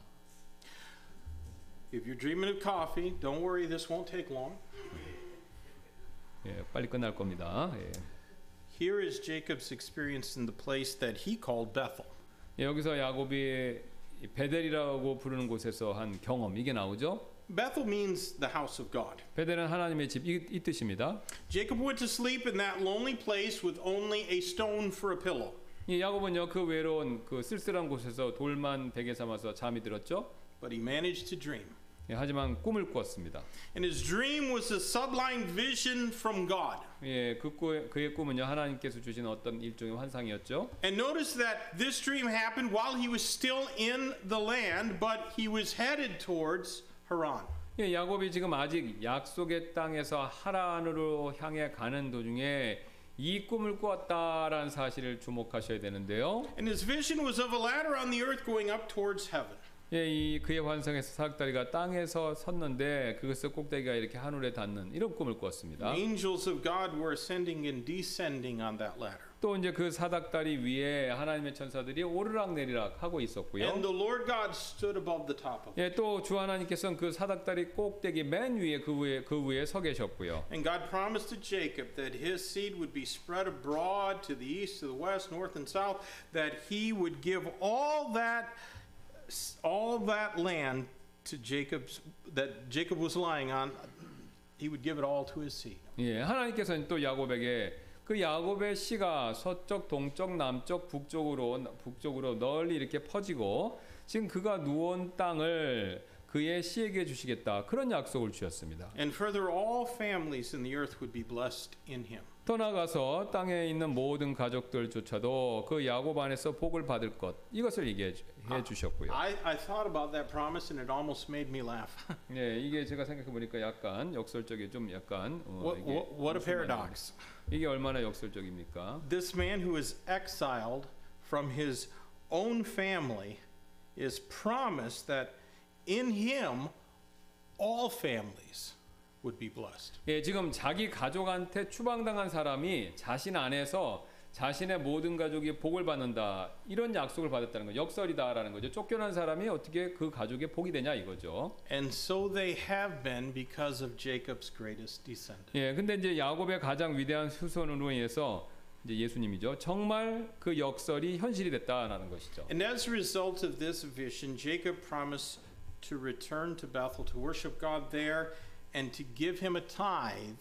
If you're dreaming of coffee, don't worry, this won't take long. 예, 빨리 끝날 겁니다. 예. Here is Jacob's experience in the place that he called Bethel. 예, 여기서 야곱이 이 베델이라고 부르는 곳에서 한 경험 이게 나오죠. Bethel means the house of God. 베델은 하나님의 집이 이 뜻입니다. Jacob went to sleep in that lonely place with only a stone for a pillow. 이 야곱은요 그 외로운 그 쓸쓸한 곳에서 돌만 베개 삼아서 잠이 들었죠. But he managed to dream. 예, 하지만 꿈을 꾸었습니다. And his dream was a sublime vision from God. 예, 그 꾸, 그의 꿈은요 하나님께서 주신 어떤 일종의 환상이었죠. And notice that this dream happened while he was still in the land, but he was headed towards Haran. 예, 야곱이 지금 아직 약속의 땅에서 하란으로 향해 가는 도중에 이 꿈을 꾸었다라는 사실을 주목하셔야 되는데요. And his vision was of a ladder on the earth going up towards heaven. 예, 이 그의 환상에서 사닥다리가 땅에서 섰는데 그것의 꼭대기가 이렇게 하늘에 닿는 이런 꿈을 꾸었습니다. Angels of God were ascending and descending on that ladder. 또 이제 그 사닥다리 위에 하나님의 천사들이 오르락 내리락 하고 있었고요. And the Lord God stood above the top of it. 예, 또 주 하나님께서는 그 사닥다리 꼭대기 맨 위에 그 위에 그 위에 서 계셨고요. And God promised to Jacob that his seed would be spread abroad to the east, to the west, north, and south, that he would give all that all that land to Jacob's that Jacob was lying on, he would give it all to his seed. 예, 하나님께서는 또 야곱에게 그 야곱의 씨가 서쪽, 동쪽, 남쪽, 북쪽으로 북쪽으로 널리 이렇게 퍼지고 지금 그가 누운 땅을 그의 씨에게 주시겠다 그런 약속을 주셨습니다. And further, all families in the earth would be blessed in him. 더 나아가서 땅에 있는 모든 가족들조차도 그 야곱 안에서 복을 받을 것 이것을 얘기해 주- 주셨고요. I, I thought about that promise and it almost made me laugh. 예, 이게 제가 생각해 보니까 약간 역설적이 좀 약간 어, what, what, a paradox. 이게 얼마나 역설적입니까? This man who is exiled from his own family is promised that in him all families would be blessed. 예, 지금 자기 가족한테 추방당한 사람이 자신 안에서 자신의 모든 가족이 복을 받는다 이런 약속을 받았다는 거 역설이다라는 거죠. 쫓겨난 사람이 어떻게 그 가족의 복이 되냐 이거죠. And so they have been because of Jacob's greatest descendant. 예, 근데 이제 야곱의 가장 위대한 후손으로 인해서 이제 예수님이죠. 정말 그 역설이 현실이 됐다라는 것이죠. And as a result of this vision, Jacob promised to return to Bethel to worship God there and to give him a tithe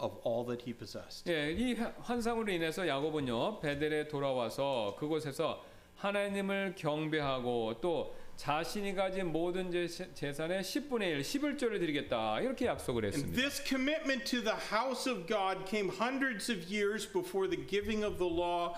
of all that he possessed. 예, 이 환상으로 인해서 야곱은요 베델에 돌아와서 그곳에서 하나님을 경배하고 또 자신이 가진 모든 제- 재산의 10분의 1, 11조를 드리겠다 이렇게 약속을 And 했습니다. this commitment to the house of God came hundreds of years before the giving of the law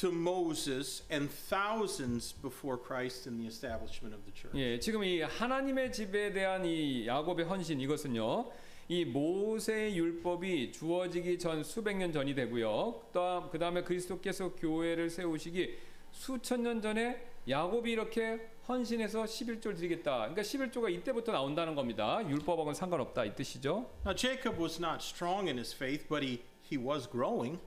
to Moses and thousands before Christ and the establishment of the church. 예, 지금 이 하나님의 집에 대한 이 야곱의 헌신 이것은요. 이 모세의 율법이 주어지기 전 수백 년 전이 되고요. 또 그다음에 그리스도께서 교회를 세우시기 수천 년 전에 야곱이 이렇게 헌신해서 11조를 드리겠다. 그러니까 11조가 이때부터 나온다는 겁니다. 율법하고는 상관없다 이 뜻이죠. Now Jacob was not strong in his faith, but he, he was growing.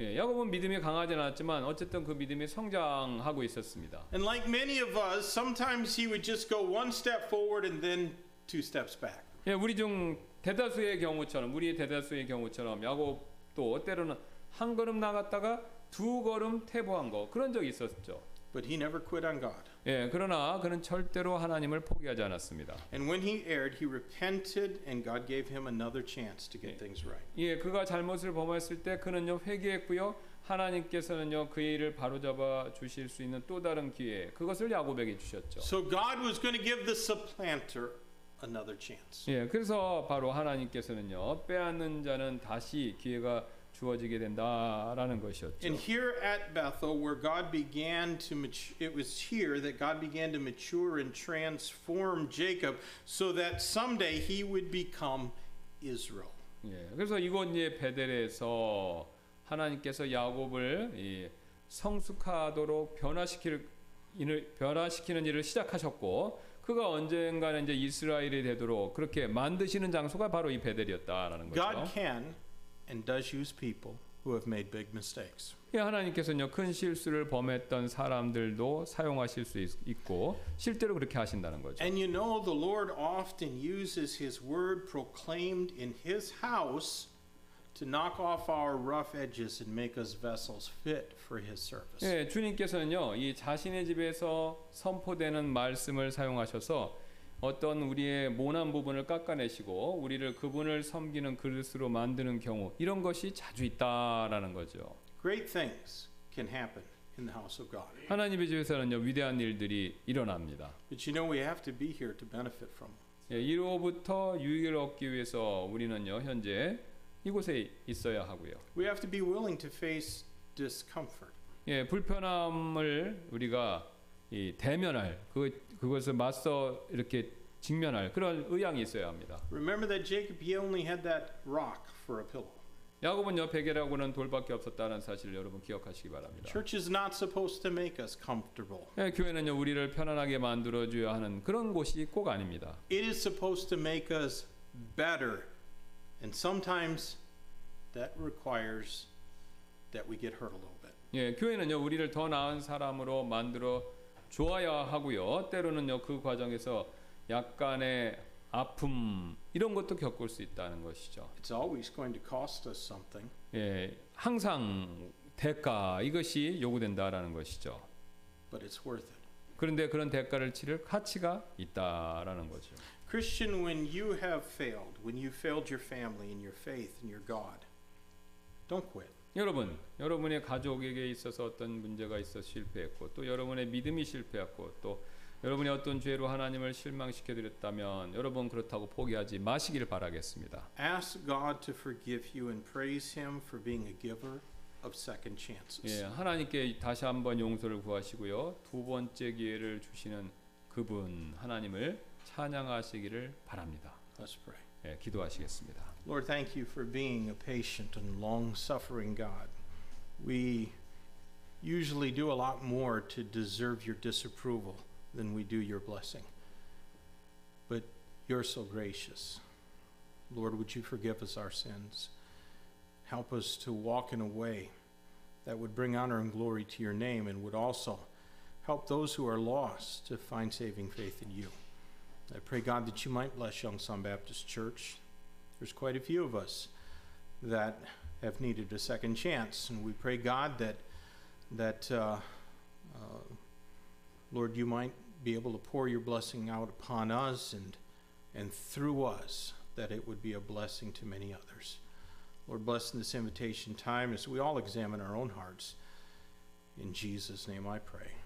예, 야곱은 믿음이 강하지 않았지만 어쨌든 그 믿음이 성장하고 있었습니다. And like many of us, sometimes he would just go one step forward and then two steps back. 예, 우리 중 대다수의 경우처럼 우리의 대다수의 경우처럼 야곱도 때로는 한 걸음 나갔다가 두 걸음 퇴보한 거 그런 적이 있었죠. But he never quit on God. 예, 그러나 그는 절대로 하나님을 포기하지 않았습니다. And when he erred, he repented, and God gave him another chance to get things right. 예, 그가 잘못을 범했을 때 그는요 회개했고요. 하나님께서는요 그의 일을 바로잡아 주실 수 있는 또 다른 기회, 그것을 야곱에게 주셨죠. So God was going to give the supplanter another chance. 예, 그래서 바로 하나님께서는요 빼앗는 자는 다시 기회가 주어지게 된다라는 것이었죠. And here at Bethel, where God began to mature, it was here that God began to mature and transform Jacob so that someday he would become Israel. 예, 그래서 이곳 이제 베델에서 하나님께서 야곱을 이 성숙하도록 변화시킬 일을 변화시키는 일을 시작하셨고 그가 언젠가는 이제 이스라엘이 되도록 그렇게 만드시는 장소가 바로 이 베델이었다라는 거죠. God can and does use people who have made big mistakes. 예, 하나님께서는요 큰 실수를 범했던 사람들도 사용하실 수 있, 있고 실제로 그렇게 하신다는 거죠. And you know, the Lord often uses His word proclaimed in His house to knock off our rough edges and make us vessels fit for His service. 예, 주님께서는요, 이 자신의 집에서 선포되는 말씀을 사용하셔서 어떤 우리의 모난 부분을 깎아내시고 우리를 그분을 섬기는 그릇으로 만드는 경우 이런 것이 자주 있다라는 거죠. Great things can happen in the house of God. 하나님의 집에서는요 위대한 일들이 일어납니다. But you know, we have to be here to benefit from. 예, 이로부터 유익을 얻기 위해서 우리는요 현재 이곳에 있어야 하고요. We have to be willing to face discomfort. 예, 불편함을 우리가 이 대면할 그 그것을 맞서 이렇게 직면할 그런 의향이 있어야 합니다. Remember that Jacob, he only had that rock for a pillow. 야곱은요 베개라고는 돌밖에 없었다는 사실을 여러분 기억하시기 바랍니다. Church is not supposed to make us comfortable. 예, 교회는요 우리를 편안하게 만들어 줘야 하는 그런 곳이 꼭 아닙니다. It is supposed to make us better. And sometimes that requires that we get hurt a little bit. 예, 교회는요 우리를 더 나은 사람으로 만들어 줘야 하고요. 때로는요 그 과정에서 약간의 아픔 이런 것도 겪을 수 있다는 것이죠. It's always going to cost us something. 예, 항상 대가 이것이 요구된다라는 것이죠. but it's worth it. 그런데 그런 대가를 치를 가치가 있다라는 거죠. Christian, when you have failed, when you failed your family and your faith and your God, don't quit. 여러분, 여러분의 가족에게 있어서 어떤 문제가 있어 실패했고 또 여러분의 믿음이 실패했고 또 여러분이 어떤 죄로 하나님을 실망시켜 드렸다면 여러분 그렇다고 포기하지 마시기를 바라겠습니다. Ask God to forgive you and praise Him for being a giver of second chances. 예, 하나님께 다시 한번 용서를 구하시고요. 두 번째 기회를 주시는 그분 하나님을 찬양하시기를 바랍니다. Let's pray. 예, 기도하시겠습니다. Lord, thank you for being a patient and long suffering God. We usually do a lot more to deserve your disapproval than we do your blessing. But you're so gracious. Lord, would you forgive us our sins? Help us to walk in a way that would bring honor and glory to your name and would also help those who are lost to find saving faith in you. I pray, God, that you might bless Young Sun Baptist Church. There's quite a few of us that have needed a second chance, and we pray, God, that that uh, uh, Lord, you might be able to pour your blessing out upon us and and through us, that it would be a blessing to many others. Lord, bless in this invitation time as we all examine our own hearts. In Jesus' name, I pray.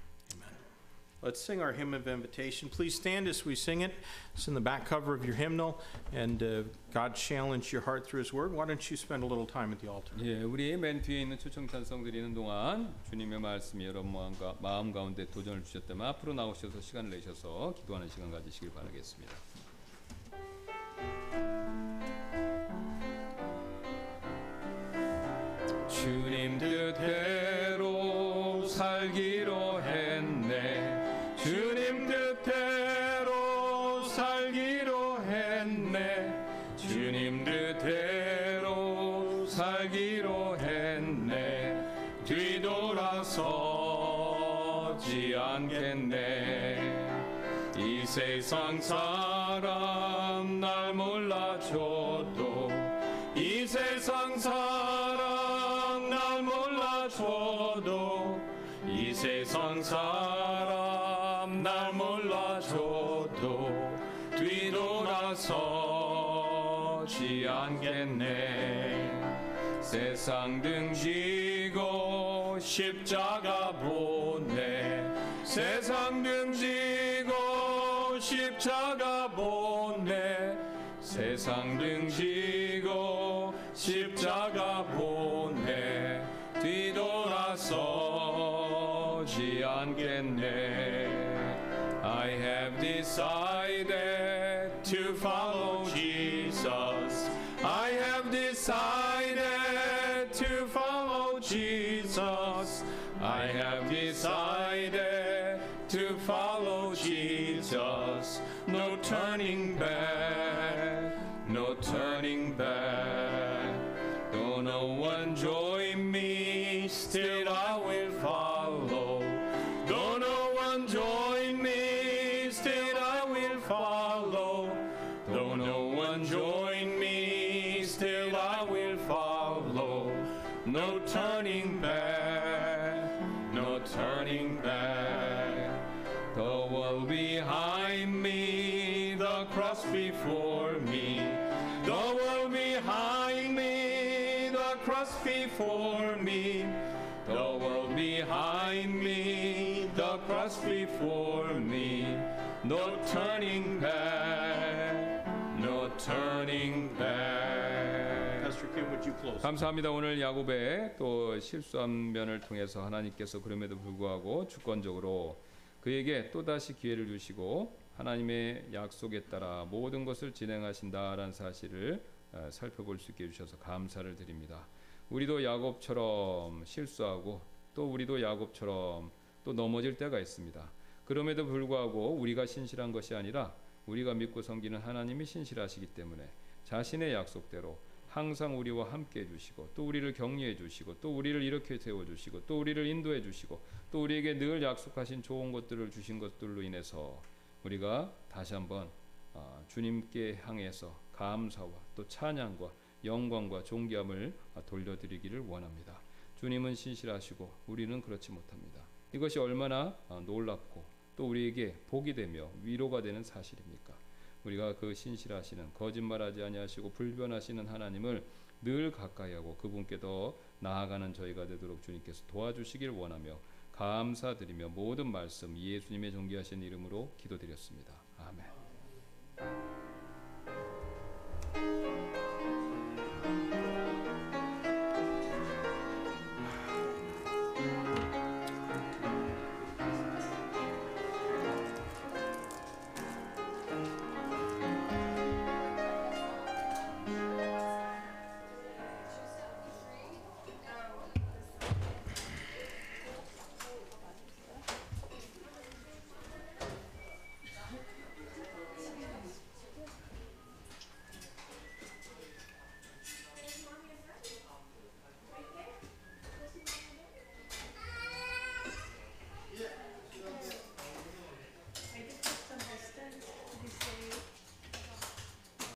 Let's sing our hymn of invitation. Please stand as we sing it. It's in the back cover of your hymnal, and uh, God challenged your heart through His Word. Why don't you spend a little time at the altar? 예, 우리 맨 뒤에 있는 초청 찬송 드리는 동안 주님의 말씀이 여러분 마음, 가, 마음 가운데 도전을 주셨다면 앞으로 나오셔서 시간을 내셔서 기도하는 시간 가지시길 바라겠습니다. 주님 뜻대로 살기 세상 사람 날 몰라줘도 이 세상 사람 날 몰라줘도 이 세상 사람 돌아줘도 뒤돌아서지 않겠네. 세상 등지고 십자가 보내 세상 등지 세상 등지고 십자가 me. The world behind me, the cross before me. No turning back, no turning back. Pastor Kim, would you close? 감사합니다. 오늘 야곱의 또 실수한 면을 통해서 하나님께서 그럼에도 불구하고 주권적으로 그에게 또 다시 기회를 주시고 하나님의 약속에 따라 모든 것을 진행하신다라는 사실을 어, 살펴볼 수 있게 해주셔서 감사를 드립니다. 우리도 야곱처럼 실수하고 또 우리도 야곱처럼 또 넘어질 때가 있습니다. 그럼에도 불구하고 우리가 신실한 것이 아니라 우리가 믿고 섬기는 하나님이 신실하시기 때문에 자신의 약속대로 항상 우리와 함께 해주시고 또 우리를 격려해 주시고 또 우리를 이렇게 세워 주시고 또 우리를 인도해 주시고 또 우리에게 늘 약속하신 좋은 것들을 주신 것들로 인해서 우리가 다시 한번 아, 주님께 향해서 감사와 또 찬양과 영광과 존귀함을 아, 돌려드리기를 원합니다. 주님은 신실하시고 우리는 그렇지 못합니다. 이것이 얼마나 아, 놀랍고 또 우리에게 복이 되며 위로가 되는 사실입니까? 우리가 그 신실하시는 거짓말하지 아니하시고 불변하시는 하나님을 늘 가까이하고 그분께 더 나아가는 저희가 되도록 주님께서 도와주시길 원하며 감사드리며 모든 말씀 예수님의 존귀하신 이름으로 기도드렸습니다. 아멘.